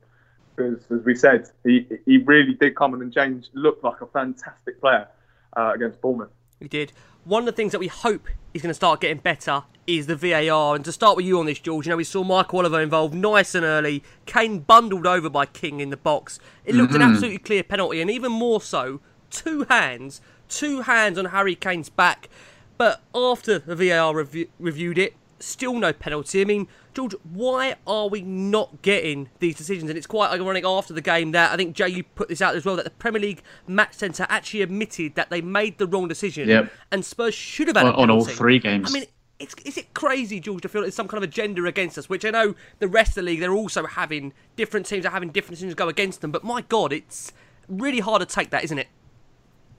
Because, as we said, he, he really did come on and change, look like a fantastic player uh, against Bournemouth. He did. One of the things that we hope is going to start getting better is the VAR. And to start with you on this, George, you know, we saw Mike Oliver involved nice and early. Kane bundled over by King in the box. It looked an mm-hmm. absolutely clear penalty, and even more so, two hands, two hands on Harry Kane's back. But after the VAR reviewed it, still no penalty. I mean, George, why are we not getting these decisions? And it's quite ironic after the game that I think Jay, you put this out as well that the Premier League Match Centre actually admitted that they made the wrong decision, Yep. and Spurs should have had On- a on all three games. I mean, it's, is it crazy, George, to feel there's some kind of agenda against us? Which I know the rest of the league they're also having different teams are having different decisions go against them. But my God, it's really hard to take that, isn't it?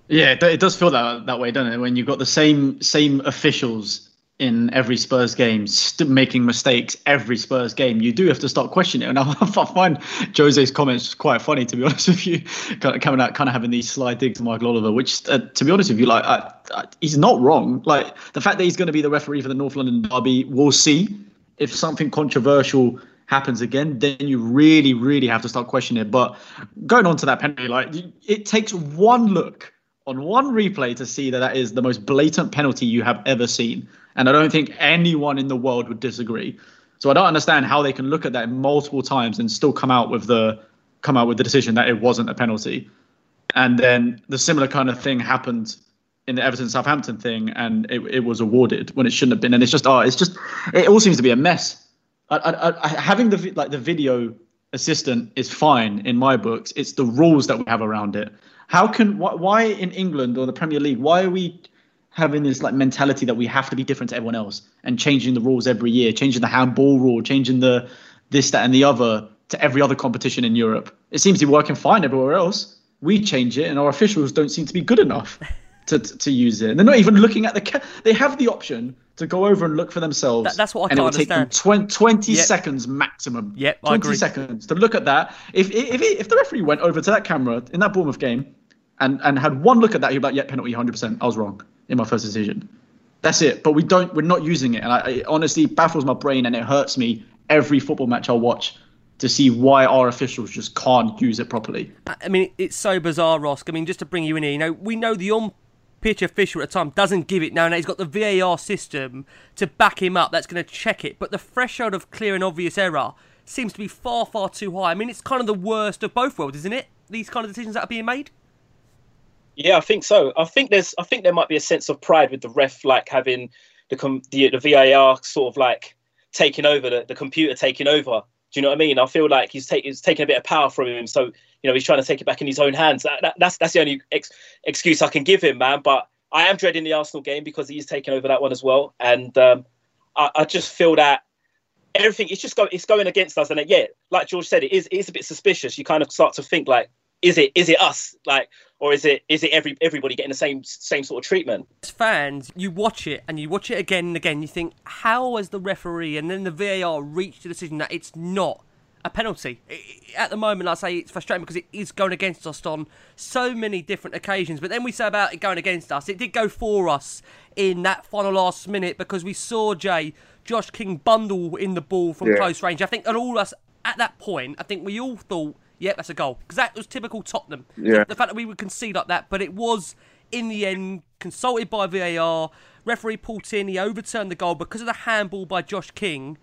Yeah, it, it does feel that that way, doesn't it? When you've got the same same officials in every Spurs game, st- making mistakes every Spurs game, you do have to start questioning it. And I, find Jose's comments quite funny, to be honest with you, kind of coming out, kind of having these sly digs to Michael Oliver, which, uh, to be honest with you, like I, I, he's not wrong. Like the fact that he's going to be the referee for the North London derby, we'll see if something controversial happens again, then you really, really have to start questioning it. But going on to that penalty, like it takes one look on one replay to see that that is the most blatant penalty you have ever seen. And I don't think anyone in the world would disagree. So I don't understand how they can look at that multiple times and still come out with the come out with the decision that it wasn't a penalty. And then the similar kind of thing happened in the Everton Southampton thing, and it, it was awarded when it shouldn't have been. And it's just oh, it's just it all seems to be a mess. I, I, I, having the like the video assistant is fine in my books. It's the rules that we have around it. How can why, why in England or the Premier League? Why are we having this like mentality that we have to be different to everyone else and changing the rules every year, changing the handball rule, changing the this, that, and the other to every other competition in Europe? It seems to be working fine everywhere else. We change it, and our officials don't seem to be good enough to to, to use it. And they're not even looking at the. Ca- they have the option to go over and look for themselves. That- that's what I and can't take them 20, 20 Yep. seconds maximum. Yep, I 20 agree. seconds to look at that. If if if the referee went over to that camera in that Bournemouth game and and had one look at that, he'd be like, "Yeah, penalty, 100. percent I was wrong in my first decision." That's it. But we don't. We're not using it, and I, it honestly baffles my brain, and it hurts me every football match I watch to see why our officials just can't use it properly. I mean, it's so bizarre, Ross. I mean, just to bring you in here, you know, we know the on pitch official at the time doesn't give it now. Now he's got the VAR system to back him up that's going to check it. But the threshold of clear and obvious error seems to be far, far too high. I mean, it's kind of the worst of both worlds, isn't it? These kind of decisions that are being made. Yeah, I think so. I think there's, I think there might be a sense of pride with the ref, like having the the, the VAR sort of like taking over the, the computer taking over. Do you know what I mean? I feel like he's, take, he's taking a bit of power from him. So, you know, he's trying to take it back in his own hands. That, that, that's that's the only ex- excuse I can give him, man. But I am dreading the Arsenal game because he's taking over that one as well. And um, I, I, just feel that everything it's just go, it's going against us. And yeah, like George said, it is, it is a bit suspicious. You kind of start to think like, is it is it us? Like or is it is it every everybody getting the same same sort of treatment? As fans you watch it and you watch it again and again. You think how has the referee and then the VAR reached the decision that it's not a penalty? At the moment I say it's frustrating because it is going against us on so many different occasions. But then we say about it going against us. It did go for us in that final last minute because we saw Jay Josh King bundle in the ball from yeah. close range. I think and all us at that point I think we all thought yeah, that's a goal. Because that was typical Tottenham. Yeah. The, fact that we would concede like that, but it was, in the end, consulted by VAR. Referee Paul Tierney overturned the goal because of the handball by Josh King.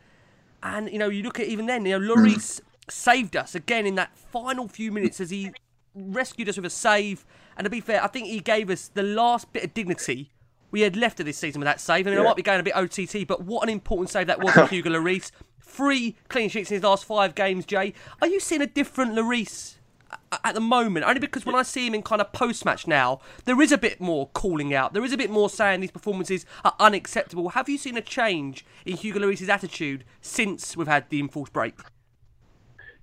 And, you know, you look at even then, you know, Lloris mm. saved us again in that final few minutes as he rescued us with a save. And to be fair, I think he gave us the last bit of dignity we had left of this season with that save. I mean, yeah. I might be going a bit OTT, but what an important save that was for Hugo Lloris three clean sheets in his last five games, Jay. Are you seeing a different Lloris at the moment? Only because when I see him in kind of post match now, there is a bit more calling out. There is a bit more saying these performances are unacceptable. Have you seen a change in Hugo Lloris's attitude since we've had the enforced break?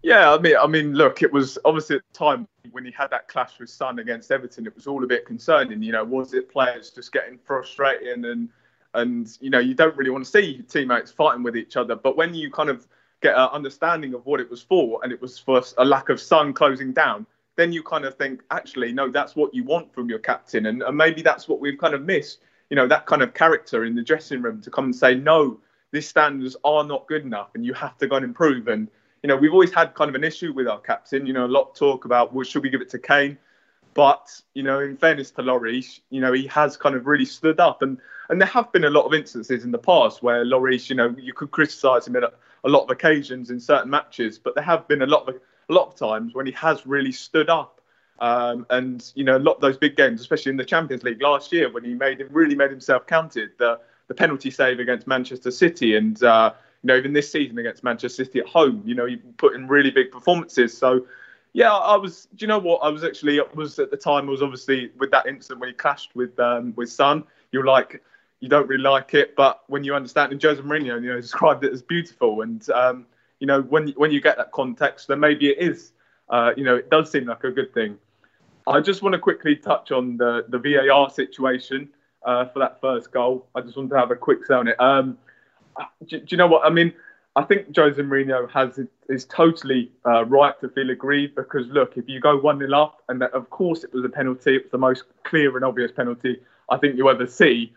Yeah, I mean, I mean, look, it was obviously at the time when he had that clash with Son against Everton, it was all a bit concerning. You know, was it players just getting frustrated and and you know you don't really want to see teammates fighting with each other. But when you kind of get an understanding of what it was for, and it was for a lack of Son closing down, then you kind of think, actually, no, that's what you want from your captain, and, and maybe that's what we've kind of missed. You know, that kind of character in the dressing room to come and say, no, these standards are not good enough, and you have to go and improve. And you know, we've always had kind of an issue with our captain. You know, a lot of talk about, well, should we give it to Kane? But you know, in fairness to Lloris, you know, he has kind of really stood up, and and there have been a lot of instances in the past where Lloris, you know, you could criticise him at a, lot of occasions in certain matches, but there have been a lot of a lot of times when he has really stood up. Um, and you know, a lot of those big games, especially in the Champions League last year, when he made really made himself counted. The the penalty save against Manchester City, and uh, you know, even this season against Manchester City at home, you know, he put in really big performances. So yeah, I was. Do you know what? I was actually was at the time. I was obviously with that incident when he clashed with um, with Son. You're like, you don't really like it, but when you understand, and Jose Mourinho, you know, described it as beautiful, and um, you know, when when you get that context, then maybe it is, uh, you know, it does seem like a good thing. I just want to quickly touch on the the VAR situation uh, for that first goal. I just want to have a quick say on it. Um, do, do, you know what I mean? I think Jose Mourinho has is totally uh, right to feel aggrieved because look, if you go one 0 up, and that, of course it was a penalty, it was the most clear and obvious penalty I think you ever see.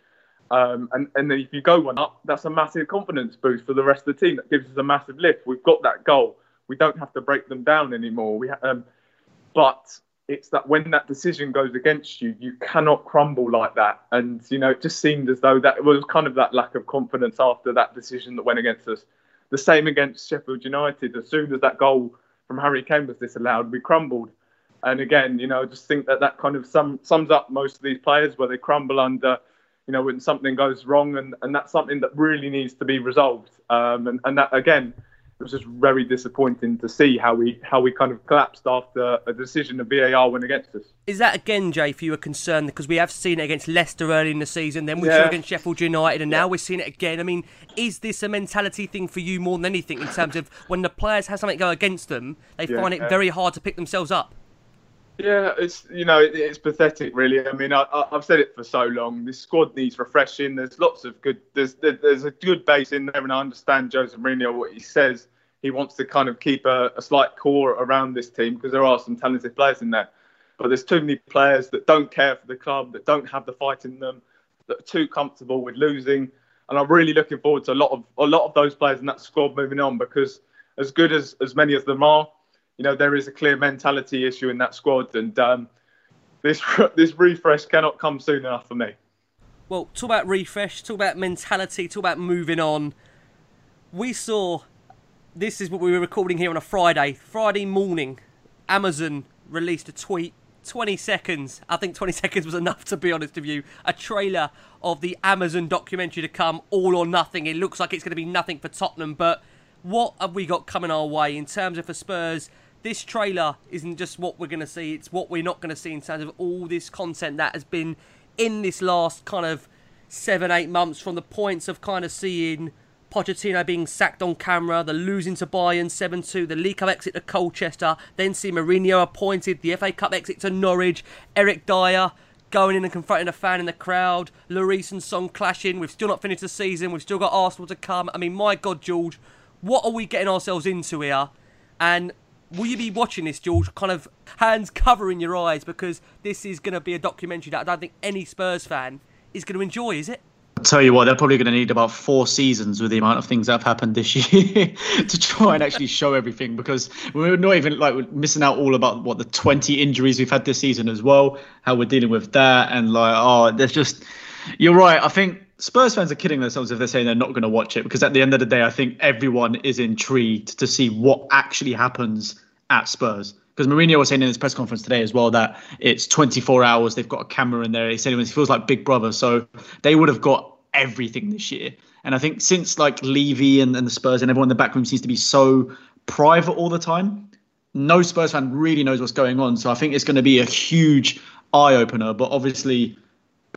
Um, and, and then if you go one up, that's a massive confidence boost for the rest of the team. That gives us a massive lift. We've got that goal. We don't have to break them down anymore. We um, but it's that when that decision goes against you, you cannot crumble like that. And you know, it just seemed as though that was kind of that lack of confidence after that decision that went against us. The same against Sheffield United. As soon as that goal from Harry Kane was disallowed, we crumbled. And again, you know, I just think that that kind of sum, sums up most of these players where they crumble under you know, when something goes wrong, and, and that's something that really needs to be resolved. Um, and, and that again, it was just very disappointing to see how we how we kind of collapsed after a decision of VAR went against us. Is that again, Jay, for you a concern because we have seen it against Leicester early in the season, then we yeah. saw it against Sheffield United, and now we're seeing it again. I mean, is this a mentality thing for you more than anything in terms of when the players have something go against them, they yeah. find it very hard to pick themselves up? Yeah, it's you know it, it's pathetic, really. I mean, I, have said it for so long. This squad needs refreshing. There's lots of good. There's there's a good base in there, and I understand Jose Mourinho what he says. He wants to kind of keep a, a slight core around this team because there are some talented players in there. But there's too many players that don't care for the club, that don't have the fight in them, that are too comfortable with losing, and I'm really looking forward to a lot of a lot of those players in that squad moving on because as good as as many of them are, you know there is a clear mentality issue in that squad, and um, this this refresh cannot come soon enough for me. Well, talk about refresh, talk about mentality, talk about moving on. We saw this is what we were recording here on a Friday. Friday morning, Amazon released a tweet. 20 seconds. I think 20 seconds was enough to be honest with you. A trailer of the Amazon documentary to come, All or Nothing. It looks like it's going to be nothing for Tottenham, but what have we got coming our way in terms of for Spurs? This trailer isn't just what we're going to see, it's what we're not going to see in terms of all this content that has been in this last kind of seven, eight months from the points of kind of seeing Pochettino being sacked on camera, the losing to Bayern 7 2, the League Cup exit to Colchester, then see Mourinho appointed, the FA Cup exit to Norwich, Eric Dier going in and confronting a fan in the crowd, Lloris and Son clashing. We've still not finished the season, we've still got Arsenal to come. I mean, my God, George, what are we getting ourselves into here? And will you be watching this, George, kind of hands covering your eyes because this is going to be a documentary that I don't think any Spurs fan is going to enjoy, is it? I'll tell you what, they're probably going to need about four seasons with the amount of things that have happened this year to try and actually show everything because we're not even like we're missing out all about what the 20 injuries we've had this season as well, how we're dealing with that. And like, oh, there's just, you're right. I think Spurs fans are kidding themselves if they're saying they're not going to watch it because at the end of the day, I think everyone is intrigued to see what actually happens at Spurs because Mourinho was saying in his press conference today as well that it's 24 hours. They've got a camera in there. He said it feels like Big Brother. So they would have got everything this year. And I think since like Levy and, and the Spurs and everyone in the back room seems to be so private all the time, no Spurs fan really knows what's going on. So I think it's going to be a huge eye opener. But obviously,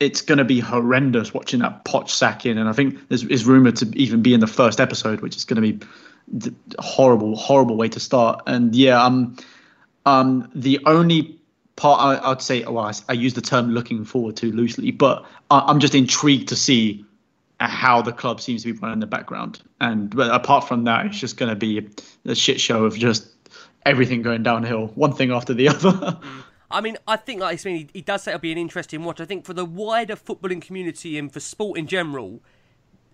it's going to be horrendous watching that Poch sacking. And I think there's is rumored to even be in the first episode, which is going to be horrible, horrible way to start. And yeah, I'm. Um, the only part I, would say, well, I, I, use the term looking forward to loosely, but I, am just intrigued to see how the club seems to be running in the background. And but apart from that, it's just going to be a, a shit show of just everything going downhill, one thing after the other. I mean, I think, like I mean, he, he does say it'll be an interesting watch. I think for the wider footballing community and for sport in general,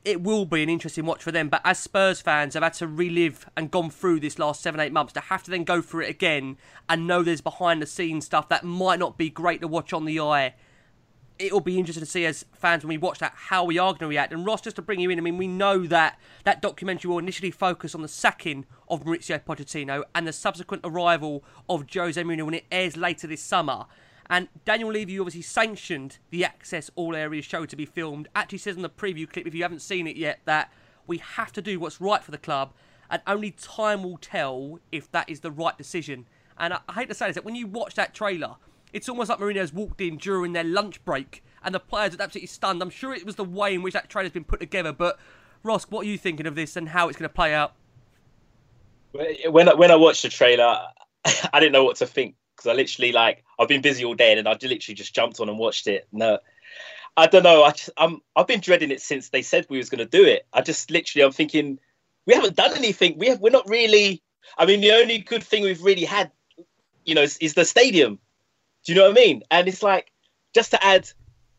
it will be an interesting watch for them. But as Spurs fans have had to relive and gone through this last seven, eight months, to have to then go through it again and know there's behind the scenes stuff that might not be great to watch on the eye. It'll be interesting to see as fans when we watch that how we are going to react. And Ross, just to bring you in, I mean, we know that that documentary will initially focus on the sacking of Mauricio Pochettino and the subsequent arrival of Jose Mourinho when it airs later this summer. And Daniel Levy obviously sanctioned the Access All Areas show to be filmed. Actually says in the preview clip, if you haven't seen it yet, that we have to do what's right for the club, and only time will tell if that is the right decision. And I, hate to say this, that when you watch that trailer, it's almost like Mourinho's walked in during their lunch break, and the players are absolutely stunned. I'm sure it was the way in which that trailer's been put together, but Ross, what are you thinking of this and how it's going to play out? When I, when I watched the trailer, I didn't know what to think because I literally like I've been busy all day and I literally just jumped on and watched it. No, I don't know. I just, I'm I've been dreading it since they said we was going to do it. I just literally I'm thinking we haven't done anything. We have we're not really. I mean, the only good thing we've really had, you know, is, is the stadium. Do you know what I mean? And it's like just to add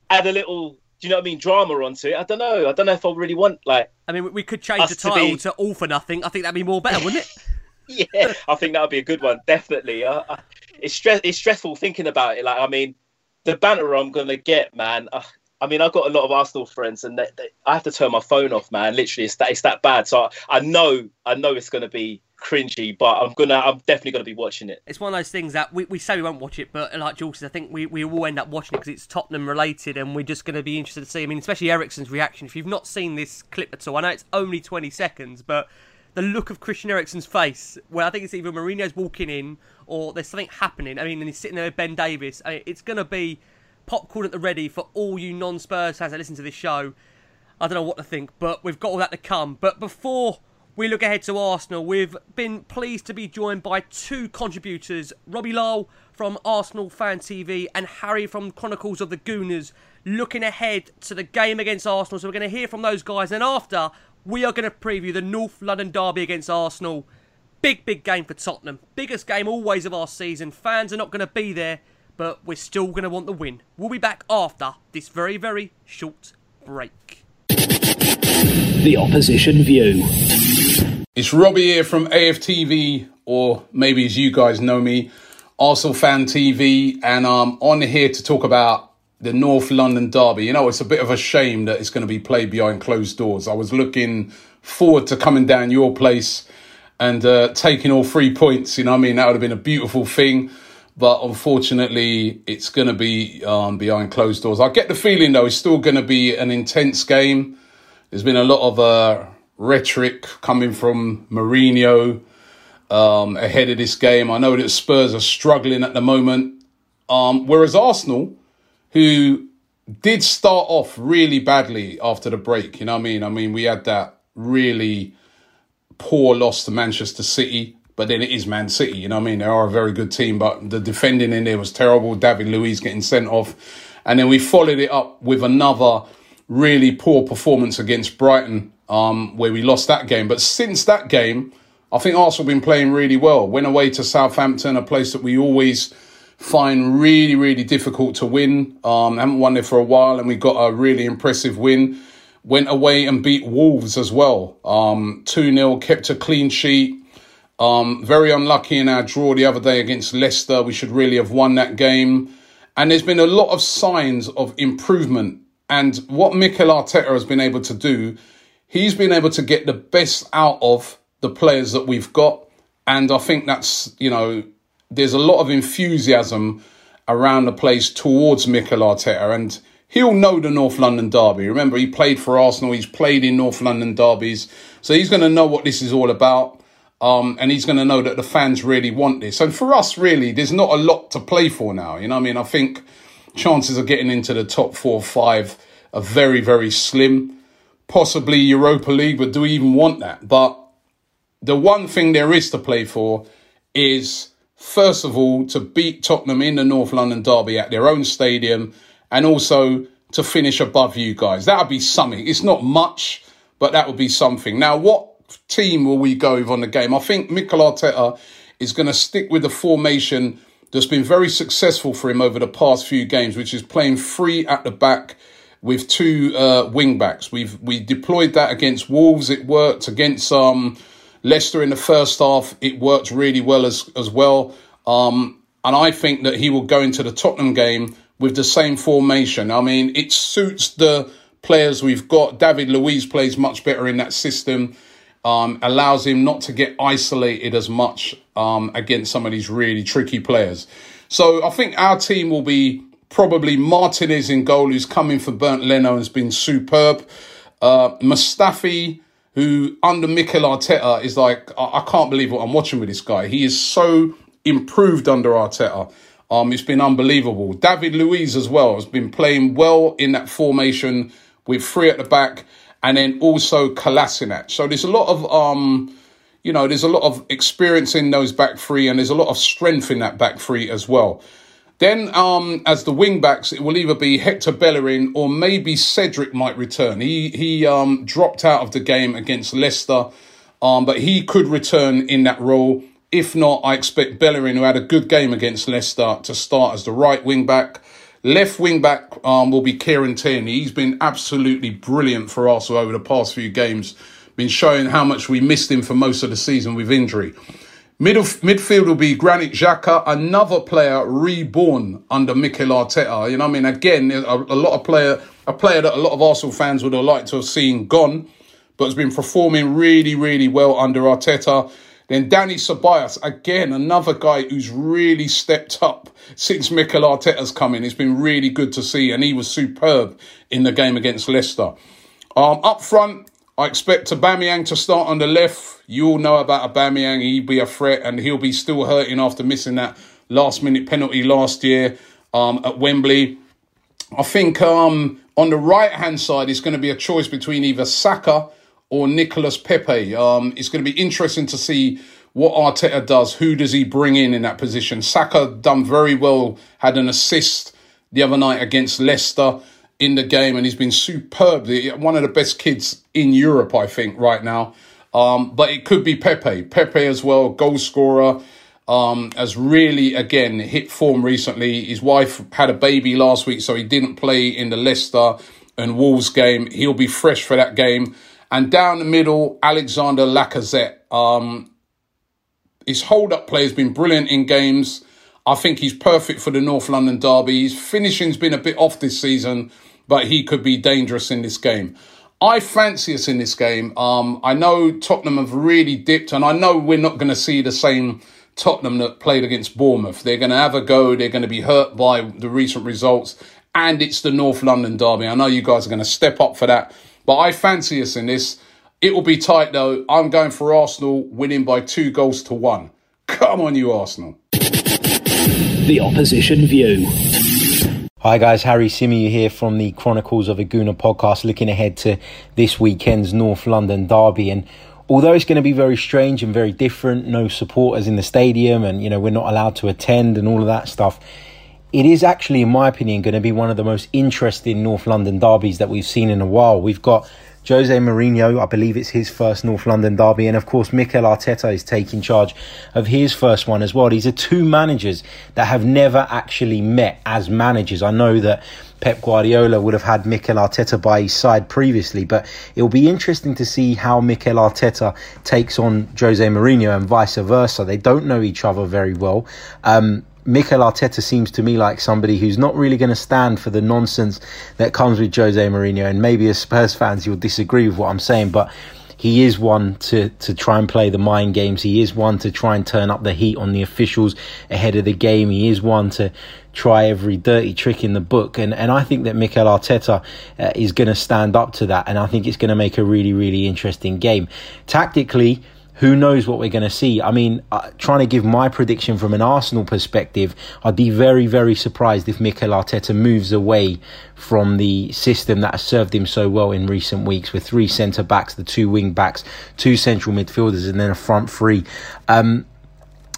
add a little do you know what I mean? Drama onto it. I don't know. I don't know if I really want like. I mean, we could change the title to, be... to, "All for Nothing." I think that'd be more better, wouldn't it? yeah, I think that would be a good one. Definitely. I, I, it's stress. It's stressful thinking about it. Like, I mean, the banter I'm gonna get, man. Uh, I mean, I've got a lot of Arsenal friends, and they, they, I have to turn my phone off, man. Literally, it's that it's that bad. So I, I know, I know it's gonna be cringy, but I'm gonna, I'm definitely gonna be watching it. It's one of those things that we, we say we won't watch it, but like George says, I think we, we will end up watching it because it's Tottenham related, and we're just gonna be interested to see. I mean, especially Eriksen's reaction. If you've not seen this clip at all, I know it's only 20 seconds, but the look of Christian Eriksen's face, where I think it's either Mourinho's walking in or there's something happening. I mean, and he's sitting there with Ben Davies. I mean, it's going to be popcorn at the ready for all you non-Spurs fans that listen to this show. I don't know what to think, but we've got all that to come. But before we look ahead to Arsenal, we've been pleased to be joined by two contributors, Robbie Lyle from Arsenal Fan TV and Harry from Chronicles of the Gooners, looking ahead to the game against Arsenal. So we're going to hear from those guys, and after we are going to preview the North London derby against Arsenal. Big, big game for Tottenham. Biggest game always of our season. Fans are not going to be there, but we're still going to want the win. We'll be back after this very, very short break. The opposition view. It's Robbie here from AFTV, or maybe as you guys know me, Arsenal Fan TV, and I'm on here to talk about the North London Derby. You know, it's a bit of a shame that it's going to be played behind closed doors. I was looking forward to coming down your place and uh, taking all three points. You know, I mean, that would have been a beautiful thing. But unfortunately, it's going to be um, behind closed doors. I get the feeling, though, it's still going to be an intense game. There's been a lot of uh, rhetoric coming from Mourinho um, ahead of this game. I know that Spurs are struggling at the moment. Um, whereas Arsenal, who did start off really badly after the break, you know what I mean? I mean, we had that really poor loss to Manchester City, but then it is Man City, you know what I mean? They are a very good team, but the defending in there was terrible. David Luiz getting sent off. And then we followed it up with another really poor performance against Brighton, um, where we lost that game. But since that game, I think Arsenal have been playing really well. Went away to Southampton, a place that we always find really, really difficult to win. Um, haven't won there for a while, and we got a really impressive win. Went away and beat Wolves as well. Um, 2 0, kept a clean sheet. Um, very unlucky in our draw the other day against Leicester. We should really have won that game. And there's been a lot of signs of improvement. And what Mikel Arteta has been able to do, he's been able to get the best out of the players that we've got. And I think that's, you know, there's a lot of enthusiasm around the place towards Mikel Arteta. And he'll know the North London derby. Remember, he played for Arsenal, he's played in North London derbies. So he's going to know what this is all about. Um, and he's going to know that the fans really want this. And for us, really, there's not a lot to play for now. You know I mean? I think chances of getting into the top four or five are very, very slim. Possibly Europa League, but do we even want that? But the one thing there is to play for is, first of all, to beat Tottenham in the North London Derby at their own stadium and also to finish above you guys. That would be something. It's not much, but that would be something. Now, what team will we go with on the game? I think Mikel Arteta is going to stick with the formation that's been very successful for him over the past few games, which is playing three at the back with two uh, wing backs. We've we deployed that against Wolves. It worked against um, Leicester in the first half. It worked really well as as well. Um, and I think that he will go into the Tottenham game with the same formation. I mean, it suits the players we've got. David Luiz plays much better in that system. Um, allows him not to get isolated as much um, against some of these really tricky players. So I think our team will be probably Martinez in goal, who's coming for Bernd Leno, has been superb. Uh, Mustafi, who under Mikel Arteta is like, I, I can't believe what I'm watching with this guy. He is so improved under Arteta. Um, it's been unbelievable. David Luiz as well has been playing well in that formation with three at the back, and then also Kolasinac. So there's a lot of um, you know, there's a lot of experience in those back three, and there's a lot of strength in that back three as well. Then, um, as the wing backs, it will either be Hector Bellerin or maybe Cedric might return. He he um, dropped out of the game against Leicester, um, but he could return in that role. If not, I expect Bellerin, who had a good game against Leicester, to start as the right wing back. Left wing back um, will be Kieran Tierney. He's been absolutely brilliant for Arsenal over the past few games. Been showing how much we missed him for most of the season with injury. Middle, midfield will be Granit Xhaka, another player reborn under Mikel Arteta. You know, I mean, again, a, a lot of player, a player that a lot of Arsenal fans would have liked to have seen gone, but has been performing really, really well under Arteta. Then Dani Ceballos, again, another guy who's really stepped up since Mikel Arteta's come in. It's been really good to see, and he was superb in the game against Leicester. Um, up front, I expect Aubameyang to start on the left. You all know about Aubameyang. He'd be a threat, and he'll be still hurting after missing that last-minute penalty last year um, at Wembley. I think um, on the right-hand side, it's going to be a choice between either Saka or Nicolas Pepe. Um, it's going to be interesting to see what Arteta does. Who does he bring in in that position? Saka done very well, had an assist the other night against Leicester in the game, and he's been superb. One of the best kids in Europe, I think, right now. Um, but it could be Pepe. Pepe as well, goal scorer. um, has really, again, hit form recently. His wife had a baby last week, so he didn't play in the Leicester and Wolves game. He'll be fresh for that game. And down the middle, Alexander Lacazette. Um, his hold up play has been brilliant in games. I think he's perfect for the North London derby. His finishing's been a bit off this season, but he could be dangerous in this game. I fancy us in this game. Um, I know Tottenham have really dipped, and I know we're not going to see the same Tottenham that played against Bournemouth. They're going to have a go. They're going to be hurt by the recent results, and it's the North London derby. I know you guys are going to step up for that, but I fancy us in this. It will be tight though. I'm going for Arsenal winning by two goals to one. Come on, you Arsenal. The opposition view. Hi guys, Harry Symeou here from the Chronicles of a Gooner podcast, looking ahead to this weekend's North London derby. And although it's going to be very strange and very different, no supporters in the stadium, and you know we're not allowed to attend and all of that stuff. It is actually, in my opinion, going to be one of the most interesting North London derbies that we've seen in a while. We've got Jose Mourinho, I believe it's his first North London derby, and of course Mikel Arteta is taking charge of his first one as well. These are two managers that have never actually met as managers. I know that Pep Guardiola would have had Mikel Arteta by his side previously, but it'll be interesting to see how Mikel Arteta takes on Jose Mourinho and vice versa. They don't know each other very well. Um, Mikel Arteta seems to me like somebody who's not really going to stand for the nonsense that comes with Jose Mourinho. And maybe as Spurs fans, you'll disagree with what I'm saying, but he is one to, to try and play the mind games. He is one to try and turn up the heat on the officials ahead of the game. He is one to try every dirty trick in the book. And, and I think that Mikel Arteta uh, is going to stand up to that. And I think it's going to make a really, really interesting game. Tactically, who knows what we're going to see? I mean, uh, trying to give my prediction from an Arsenal perspective, I'd be very, very surprised if Mikel Arteta moves away from the system that has served him so well in recent weeks with three centre backs, the two wing backs, two central midfielders, and then a front three. Um,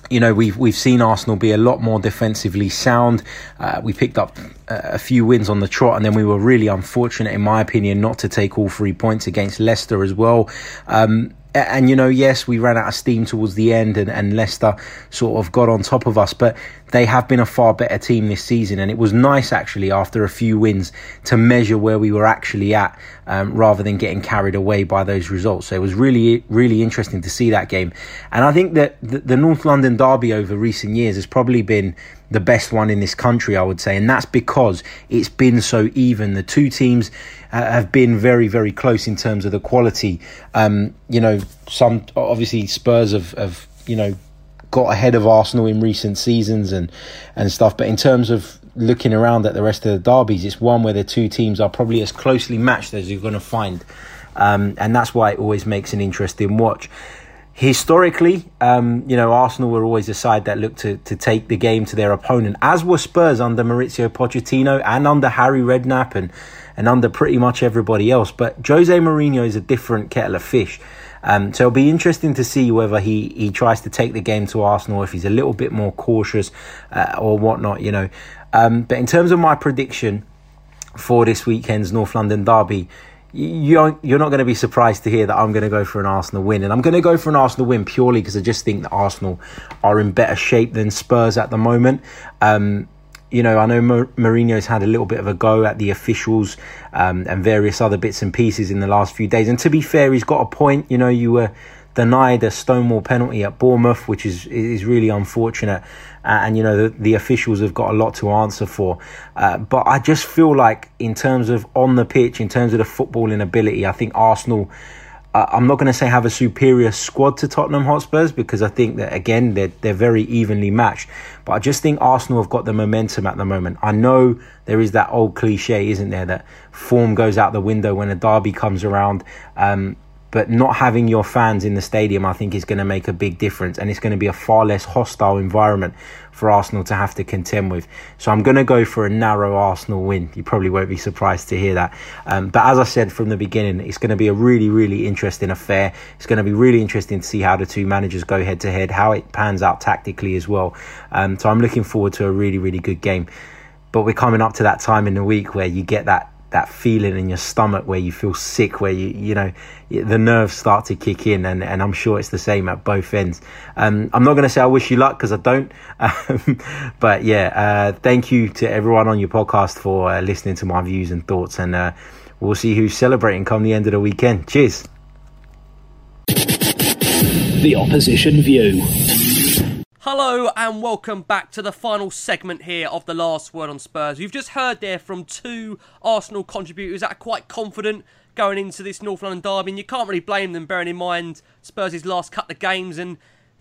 you know we've we've seen Arsenal be a lot more defensively sound. Uh, we picked up a few wins on the trot, and then we were really unfortunate, in my opinion, not to take all three points against Leicester as well. Um, and you know, yes, we ran out of steam towards the end, and, and Leicester sort of got on top of us, but they have been a far better team this season, and it was nice actually after a few wins to measure where we were actually at, um, rather than getting carried away by those results. So it was really, really interesting to see that game, and I think that the, the North London derby over recent years has probably been the best one in this country, I would say, and that's because it's been so even. The two teams uh, have been very, very close in terms of the quality. Um, you know, some obviously Spurs have, have you know got ahead of Arsenal in recent seasons and and stuff, but in terms of looking around at the rest of the derbies, it's one where the two teams are probably as closely matched as you're going to find, um, and that's why it always makes an interesting watch historically, um, you know, Arsenal were always a side that looked to, to take the game to their opponent, as were Spurs under Mauricio Pochettino and under Harry Redknapp and, and under pretty much everybody else. But Jose Mourinho is a different kettle of fish. Um, so it'll be interesting to see whether he, he tries to take the game to Arsenal, if he's a little bit more cautious uh, or whatnot, you know. Um, but in terms of my prediction for this weekend's North London derby, you're you're not going to be surprised to hear that I'm going to go for an Arsenal win, and I'm going to go for an Arsenal win purely because I just think that Arsenal are in better shape than Spurs at the moment. Um, you know, I know Mourinho's had a little bit of a go at the officials um, and various other bits and pieces in the last few days. And to be fair, he's got a point. You know, you were denied a Stonewall penalty at Bournemouth, which is is really unfortunate. Uh, and you know the, the, officials have got a lot to answer for. Uh, but I just feel like in terms of on the pitch, in terms of the footballing ability, I think Arsenal. Uh, I'm not going to say have a superior squad to Tottenham Hotspurs because I think that again they're they're very evenly matched. But I just think Arsenal have got the momentum at the moment. I know there is that old cliche, isn't there, that form goes out the window when a derby comes around. Um, but not having your fans in the stadium, I think, is going to make a big difference, and it's going to be a far less hostile environment for Arsenal to have to contend with. So I'm going to go for a narrow Arsenal win. You probably won't be surprised to hear that. Um, but as I said from the beginning, it's going to be a really, really interesting affair. It's going to be really interesting to see how the two managers go head to head, how it pans out tactically as well. Um, so I'm looking forward to a really, really good game. But we're coming up to that time in the week where you get that that feeling in your stomach where you feel sick, where you you know the nerves start to kick in, and, and I'm sure it's the same at both ends. Um, I'm not going to say I wish you luck because I don't, um, but yeah, uh, thank you to everyone on your podcast for uh, listening to my views and thoughts, and uh, we'll see who's celebrating come the end of the weekend. Cheers. The opposition view. Hello and welcome back to the final segment here of the last word on Spurs. You've just heard there from two Arsenal contributors that are quite confident going into this North London derby, and you can't really blame them, bearing in mind Spurs' last couple of games, and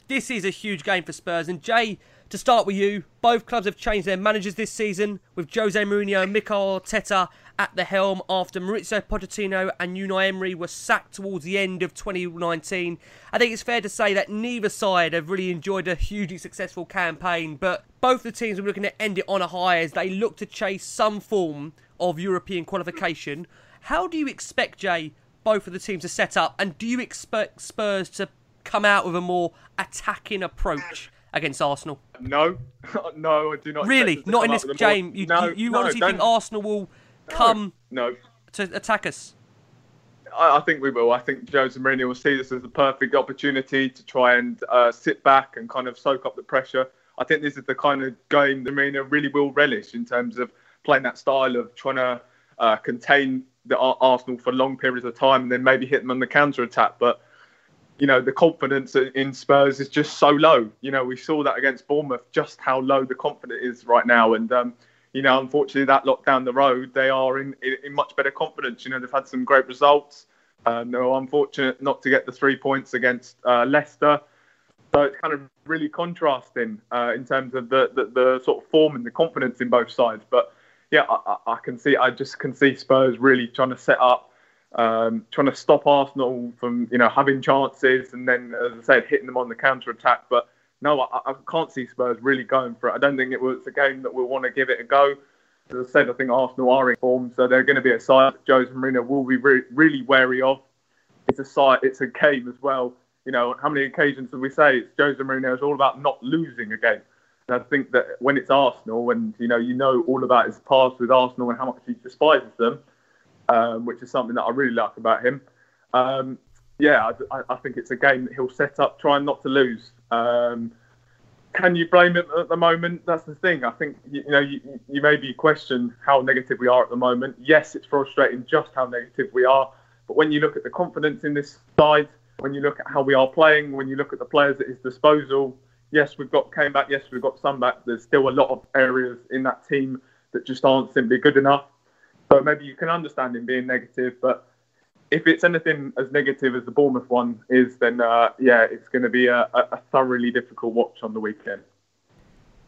this is a huge game for Spurs. And Jay, to start with you, both clubs have changed their managers this season, with Jose Mourinho and Mikel Arteta at the helm after Mauricio Pochettino and Unai Emery were sacked towards the end of 2019. I think it's fair to say that neither side have really enjoyed a hugely successful campaign, but both the teams are looking to end it on a high as they look to chase some form of European qualification. How do you expect, Jay, both of the teams to set up, and do you expect Spurs to come out with a more attacking approach against Arsenal? No, no, I do not. Really, not in this game. You, no, you, you no, honestly don't- think Arsenal will come No, to attack us? I, I think we will. I think Jose Mourinho will see this as the perfect opportunity to try and uh, sit back and kind of soak up the pressure. I think this is the kind of game that Mourinho really will relish in terms of playing that style of trying to uh, contain the Ar- Arsenal for long periods of time and then maybe hit them on the counter attack. But you know, the confidence in Spurs is just so low. You know, we saw that against Bournemouth, just how low the confidence is right now. And, um, you know, unfortunately, that lock down the road, they are in, in, in much better confidence. You know, they've had some great results. Um, they were unfortunate not to get the three points against uh, Leicester. So it's kind of really contrasting uh, in terms of the, the, the sort of form and the confidence in both sides. But yeah, I, I can see, I just can see Spurs really trying to set up um, trying to stop Arsenal from you know having chances and then, as I said, hitting them on the counter attack. But no, I, I can't see Spurs really going for it. I don't think it was a game that we'll want to give it a go. As I said, I think Arsenal are in form, so they're going to be a side that Jose Mourinho will be re- really wary of. It's a side, it's a game as well. You know, how many occasions did we say it's Jose Mourinho? It's all about not losing a game. And I think that when it's Arsenal, and you know, you know all about his past with Arsenal and how much he despises them, um, which is something that I really like about him. Um, yeah, I, I think it's a game that he'll set up trying not to lose. Um, can you blame it at the moment? That's the thing. I think you, know you, you maybe question how negative we are at the moment. Yes, it's frustrating just how negative we are. But when you look at the confidence in this side, when you look at how we are playing, when you look at the players at his disposal, yes, we've got came back. Yes, we've got some back. There's still a lot of areas in that team that just aren't simply good enough. So maybe you can understand him being negative, but if it's anything as negative as the Bournemouth one is, then uh, yeah, it's going to be a, a a thoroughly difficult watch on the weekend.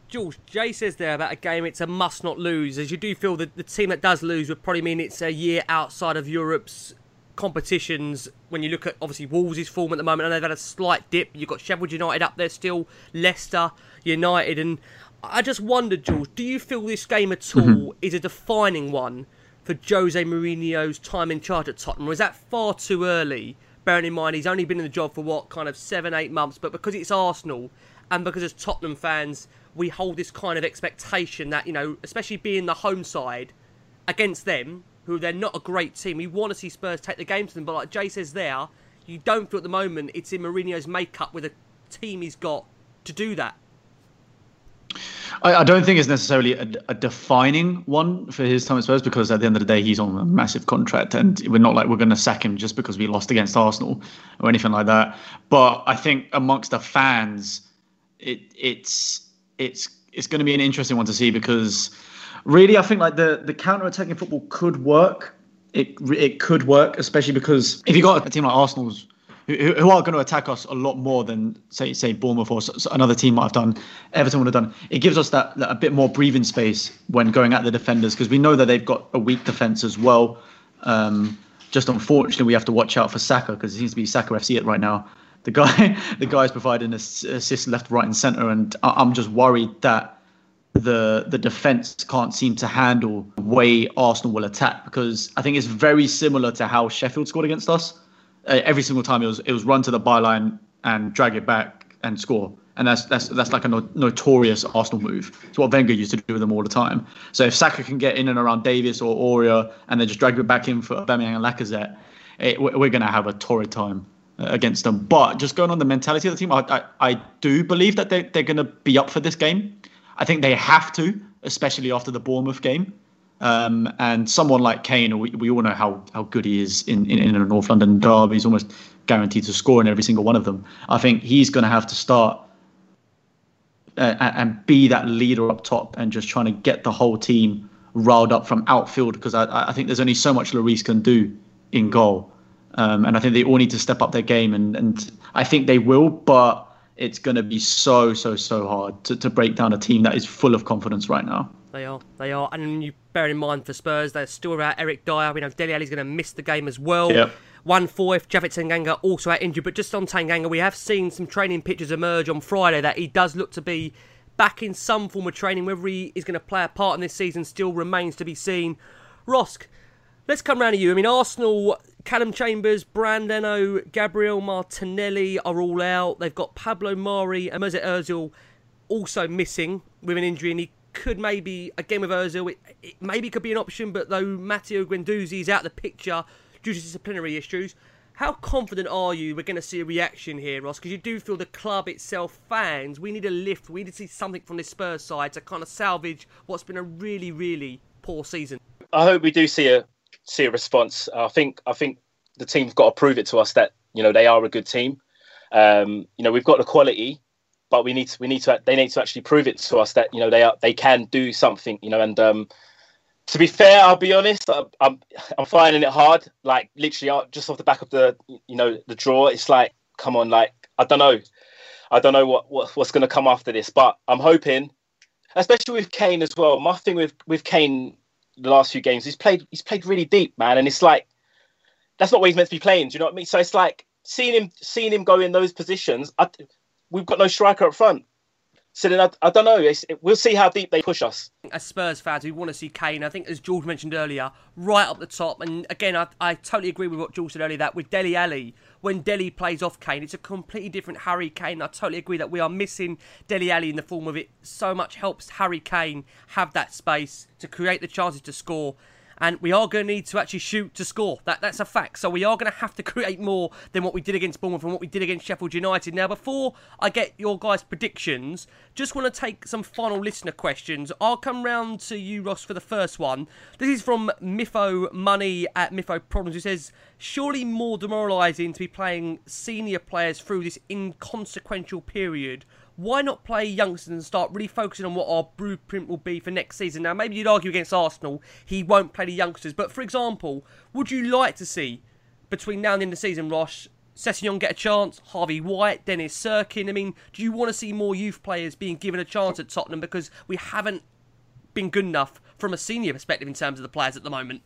George, Jay says there about a game it's a must not lose, as you do feel that the team that does lose would probably mean it's a year outside of Europe's competitions. When you look at obviously Wolves' form at the moment, and they've had a slight dip. You've got Sheffield United up there still, Leicester United, and I just wondered, George, do you feel this game at all is a defining one for Jose Mourinho's time in charge at Tottenham, or is that far too early? Bearing in mind he's only been in the job for what kind of seven, eight months, but because it's Arsenal and because as Tottenham fans we hold this kind of expectation that you know, especially being the home side against them, who they're not a great team, we want to see Spurs take the game to them. But like Jay says there, you don't feel at the moment it's in Mourinho's makeup with a team he's got to do that. I, I don't think it's necessarily a, a defining one for his time at Spurs because at the end of the day he's on a massive contract and we're not like we're going to sack him just because we lost against Arsenal or anything like that. But I think amongst the fans, it it's it's it's going to be an interesting one to see because really I think like the the counter attacking football could work. It it could work, especially because if you got a team like Arsenal's who, who are going to attack us a lot more than say say Bournemouth or another team might have done, Everton would have done. It gives us that, that a bit more breathing space when going at the defenders because we know that they've got a weak defense as well. Um, just unfortunately, we have to watch out for Saka because it seems to be Saka FC it right now. The guy, the guy's providing ass- assists left, right, and centre, and I'm just worried that the the defense can't seem to handle the way Arsenal will attack because I think it's very similar to how Sheffield scored against us. Uh, every single time it was it was run to the byline and drag it back and score. And that's that's that's like a no- notorious Arsenal move. It's what Wenger used to do with them all the time. So if Saka can get in and around Davies or Aurier and then just drag it back in for Aubameyang and Lacazette, it, we're going to have a torrid time uh, against them. But just going on the mentality of the team, I, I, I do believe that they, they're going to be up for this game. I think they have to, especially after the Bournemouth game. Um, and someone like Kane, we, we all know how, how good he is in, in, in a North London derby. He's almost guaranteed to score in every single one of them. I think he's going to have to start uh, and be that leader up top and just trying to get the whole team riled up from outfield because I, I think there's only so much Lloris can do in goal. Um, and I think they all need to step up their game, and, and I think they will, but it's going to be so, so, so hard to, to break down a team that is full of confidence right now. They are, they are. And you bear in mind for Spurs, they're still without Eric Dier. We know Dele Alli's going to miss the game as well. Yep. One four if Japhet Tanganga also out injured. But just on Tanganga, we have seen some training pictures emerge on Friday that he does look to be back in some form of training. Whether he is going to play a part in this season still remains to be seen. Rosk, let's come round to you. I mean, Arsenal, Calum Chambers, Bernd Leno, Gabriel Martinelli are all out. They've got Pablo Mari and Mesut Ozil also missing with an injury, and he could maybe again with Ozil, it, it maybe could be an option. But though Matteo Guendouzi is out of the picture due to disciplinary issues, how confident are you we're going to see a reaction here, Ross? Because you do feel the club itself, fans, we need a lift. We need to see something from this Spurs side to kind of salvage what's been a really, really poor season. I hope we do see a see a response. I think I think the team's got to prove it to us that you know they are a good team. Um, you know we've got the quality, but we need to we need to they need to actually prove it to us that you know they are they can do something. You know, and um, to be fair, I'll be honest, I'm, I'm finding it hard. Like literally, uh, just off the back of the you know the draw, it's like come on, like I don't know, I don't know what, what what's going to come after this, but I'm hoping, especially with Kane as well. My thing with with Kane the last few games. He's played he's played really deep, man, and it's like that's not what he's meant to be playing. Do you know what I mean? So it's like seeing him seeing him go in those positions. I, we've got no striker up front. So then I, I don't know. It's, we'll see how deep they push us. As Spurs fans, we want to see Kane. I think, as George mentioned earlier, right up the top. And again, I, I totally agree with what George said earlier. That with Dele Alli, when Dele plays off Kane, it's a completely different Harry Kane. I totally agree that we are missing Dele Alli in the form of it. So much helps Harry Kane have that space to create the chances to score and we are going to need to actually shoot to score. That that's a fact. So we are going to have to create more than what we did against Bournemouth and what we did against Sheffield United. Now, before I get your guys' predictions, just want to take some final listener questions. I'll come round to you, Ross, for the first one. This is from Mifo Money at Mifo Problems, who says, "Surely more demoralising to be playing senior players through this inconsequential period." Why not play youngsters and start really focusing on what our blueprint will be for next season? Now, maybe you'd argue against Arsenal, he won't play the youngsters, but for example, would you like to see between now and the end of the season, Ross, Sessegnon get a chance, Harvey White, Dennis Cirkin? I mean, do you want to see more youth players being given a chance at Tottenham because we haven't been good enough from a senior perspective in terms of the players at the moment?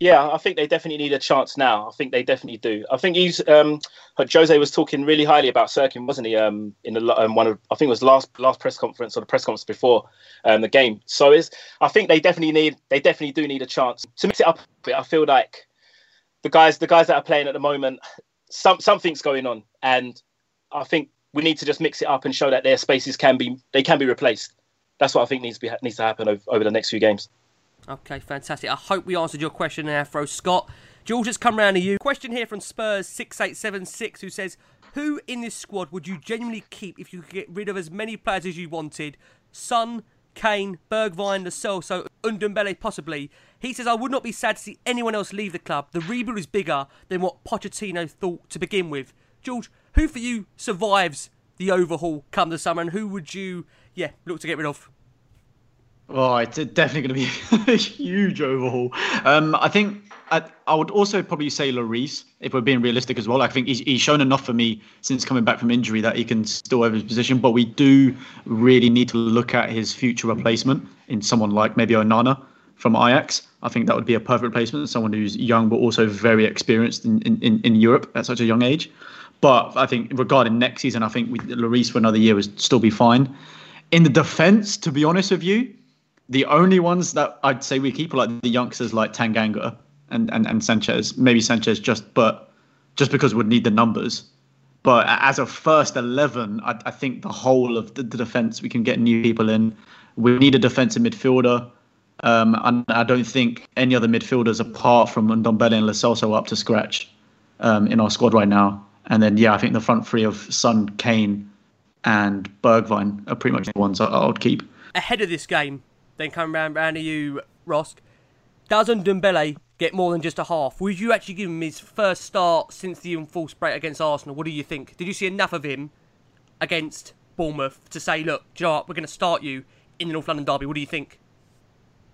Yeah, I think they definitely need a chance now. I think they definitely do. I think he's um, Jose was talking really highly about Cirkin, wasn't he? Um, in the um, one of I think it was last last press conference or the press conference before um, the game. So is I think they definitely need they definitely do need a chance to mix it up. I feel like the guys the guys that are playing at the moment, some something's going on, and I think we need to just mix it up and show that their spaces can be they can be replaced. That's what I think needs to be needs to happen over, over the next few games. Okay, fantastic. I hope we answered your question there, Afro Scott. George it's come round to you. Question here from Spurs6876 who says, Who in this squad would you genuinely keep if you could get rid of as many players as you wanted? Son, Kane, Bergwijn, Lo Celso, Ndombele possibly. He says, I would not be sad to see anyone else leave the club. The rebuild is bigger than what Pochettino thought to begin with. George, who for you survives the overhaul come the summer and who would you, yeah, look to get rid of? Oh, it's definitely going to be a huge overhaul. Um, I think I, I, would also probably say Lloris, if we're being realistic as well. I think he's, he's shown enough for me since coming back from injury that he can still have his position. But we do really need to look at his future replacement in someone like maybe Onana from Ajax. I think that would be a perfect replacement, someone who's young but also very experienced in, in, in Europe at such a young age. But I think regarding next season, I think we, Lloris for another year would still be fine. In the defence, to be honest with you, the only ones that I'd say we keep are like the youngsters like Tanganga and, and, and Sanchez. Maybe Sanchez just but just because we'd need the numbers. But as a first 11, I, I think the whole of the, the defence, we can get new people in. We need a defensive midfielder. Um, and I don't think any other midfielders apart from Ndombele and Celso are up to scratch um, in our squad right now. And then, yeah, I think the front three of Son, Kane, and Bergwijn are pretty much the ones I, I would keep. Ahead of this game, then come round, round to you, Rosk. Does Ndombele get more than just a half? Would you actually give him his first start since the enforced break against Arsenal? What do you think? Did you see enough of him against Bournemouth to say, look, you know what, we're going to start you in the North London derby? What do you think?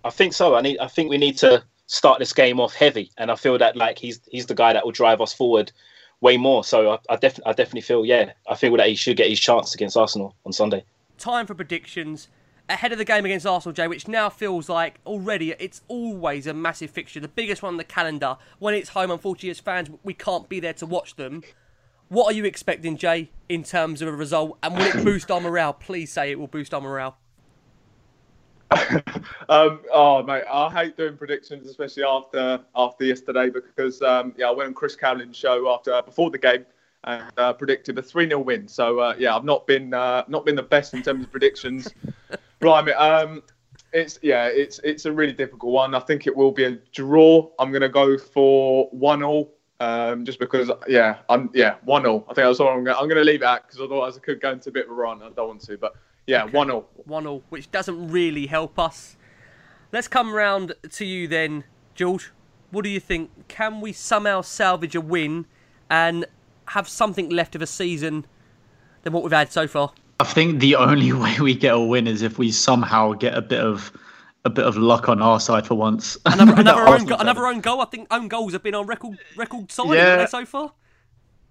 I think so. I need. I think we need to start this game off heavy, and I feel that like he's he's the guy that will drive us forward way more. So I, I definitely I definitely feel yeah. I feel that he should get his chance against Arsenal on Sunday. Time for predictions ahead of the game against Arsenal, Jay, which now feels like already it's always a massive fixture, the biggest one on the calendar. When it's home, unfortunately, as fans, we can't be there to watch them. What are you expecting, Jay, in terms of a result? And will it boost our morale? Please say it will boost our morale. um, oh mate, I hate doing predictions, especially after after yesterday, because um, yeah, I went on Chris Cowling's show after before the game and uh, predicted a three 0 win. So uh, yeah, I've not been uh, not been the best in terms of predictions. Blimey, um, it's yeah, it's it's a really difficult one. I think it will be a draw. I'm going to go for one all. Um, just because, yeah, I'm yeah one all. I think that's all I'm going. I'm going to leave it at because otherwise I could go into a bit of a run. I don't want to, but yeah, okay. one all. One all, which doesn't really help us. Let's come round to you then, George. What do you think? Can we somehow salvage a win and have something left of a season than what we've had so far? I think the only way we get a win is if we somehow get a bit of a bit of luck on our side for once. Another, another own, go- another own goal. I think own goals have been on record record signing yeah. so far.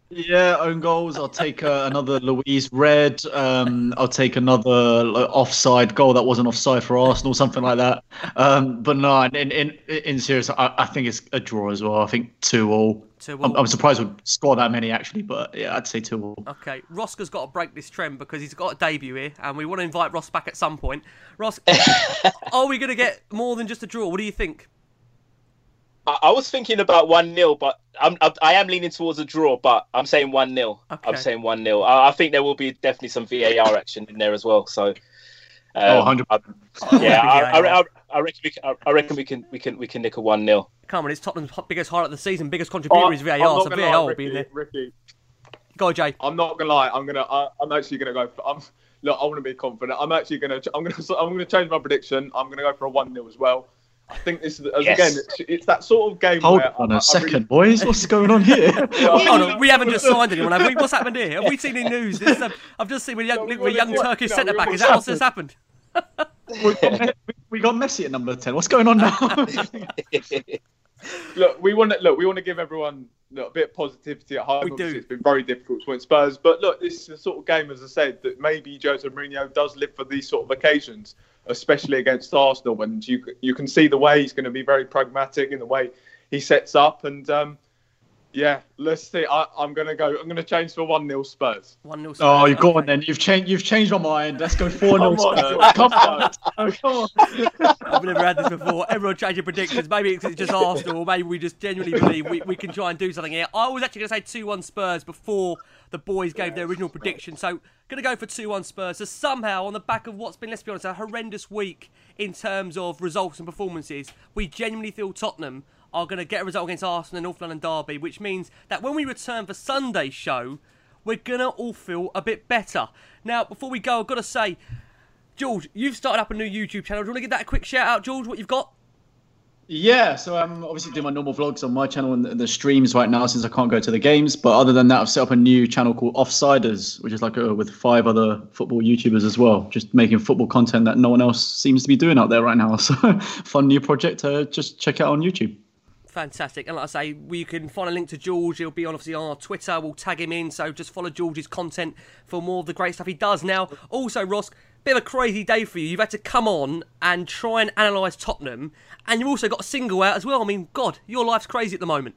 Yeah, own goals. I'll take uh, another Luiz Red. Um, I'll take another like, offside goal that wasn't offside for Arsenal, something like that. Um, but no, in in in serious, I, I, think it's a draw as well. I think two all. Two all. I'm, I'm, surprised we score that many actually, but yeah, I'd say two all. Okay, Roska's got to break this trend because he's got a debut here, and we want to invite Ross back at some point. Ross, are we going to get more than just a draw? What do you think? I, I was thinking about one 0 but I'm, I, I am leaning towards a draw. But I'm saying one 0 okay. I'm saying one 0 I, I, think there will be definitely some VAR action in there as well. So. Um, oh, 100 Yeah, I, I, I, reckon we can, I reckon we can we can we can nick a one 0 Come on, it's Tottenham's biggest highlight of the season, biggest contributor oh, is VAR, so VAR lie, will be there. Ricky, Go, Jay. I'm not gonna lie. I'm gonna. I, am actually gonna go. For, I'm look. I want to be confident. I'm actually gonna. I'm gonna. I'm gonna change my prediction. I'm gonna go for a one 0 as well. I think this is yes. again. It's, it's, that sort of game. Hold where on I, a second, really... boys. What's going on here? on, we haven't just signed anyone, have we? What's happened here? Have we seen any news? This, I've just seen a young, no, young Turkish centre back. Is that what's just happened? we, got, we got Messi at number ten. What's going on now? look, we want to look. We want to give everyone look, a bit of positivity at home. We do. It's been very difficult to win Spurs, but look, this is the sort of game, as I said, that maybe Jose Mourinho does live for these sort of occasions especially against Arsenal. And you you can see the way he's going to be very pragmatic in the way he sets up. And um, yeah, let's see. I, am going to go. I'm going to change for one 0 Spurs. One 0 Spurs. Oh, you've okay. gone then. You've changed. You've changed my mind. Let's go four 0 Spurs. Come on. Oh, come on. I've never had this before. Everyone changing predictions. Maybe it's just Arsenal, or maybe we just genuinely believe we, we can try and do something here. I was actually going to say two one Spurs before the boys gave their original prediction. So going to go for 2-1 Spurs. So somehow, on the back of what's been, let's be honest, a horrendous week in terms of results and performances, we genuinely feel Tottenham are going to get a result against Arsenal in North London Derby, which means that when we return for Sunday's show, we're going to all feel a bit better. Now, before we go, I've got to say, George, you've started up a new YouTube channel. Do you want to give that a quick shout out, George, what you've got? Yeah, so I'm obviously doing my normal vlogs on my channel and the streams right now since I can't go to the games. But other than that, I've set up a new channel called Offsiders, which is like a, with five other football YouTubers as well, just making football content that no one else seems to be doing out there right now. So, fun new project. to just check out on YouTube. Fantastic. And like I say, we can find a link to George. He'll be on obviously on our Twitter. We'll tag him in. So just follow George's content for more of the great stuff he does. Now, also, Ross, bit of a crazy day for you. You've had to come on and try and analyse Tottenham, and you've also got a single out as well. I mean, God, your life's crazy at the moment.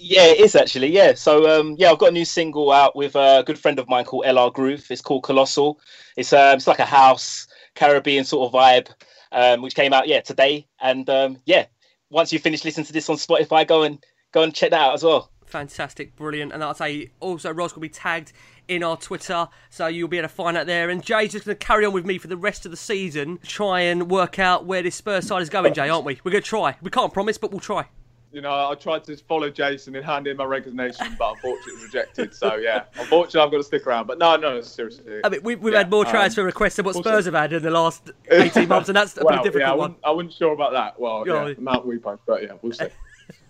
Yeah, it is actually. Yeah, so um, yeah, I've got a new single out with a good friend of mine called LR Groove. It's called Colossal. It's um, it's like a house Caribbean sort of vibe, um, which came out yeah today. And um, yeah, once you finish listening to this on Spotify, go and go and check that out as well. Fantastic, brilliant. And I'll say also Ross will be tagged in our Twitter, so you'll be able to find out there. And Jay's just going to carry on with me for the rest of the season, try and work out where this Spurs side is going, Jay, aren't we? We're going to try. We can't promise, but we'll try. You know, I tried to follow Jason and hand in my resignation, but unfortunately it was rejected. So yeah, unfortunately I've got to stick around. But no, no, seriously. I mean, we, we've Yeah, had more um, transfer requests than what we'll Spurs have had in the last 18 months, and that's a well, pretty yeah, I difficult one. I wasn't sure about that. Well, Yeah. yeah, Mount we both, but yeah, we'll see.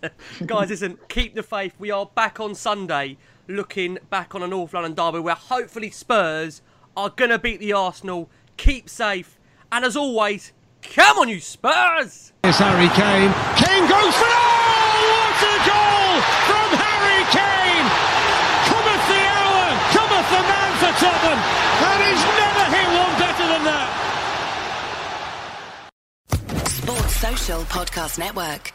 Guys, listen, keep the faith. We are back on Sunday, looking back on a North London derby where hopefully Spurs are going to beat the Arsenal. Keep safe. And as always, come on, you Spurs! It's Harry Kane. Kane goes for oh, what a goal from Harry Kane! Cometh the hour, cometh the man for Tottenham, and he's never hit one better than that. Sports Social Podcast Network.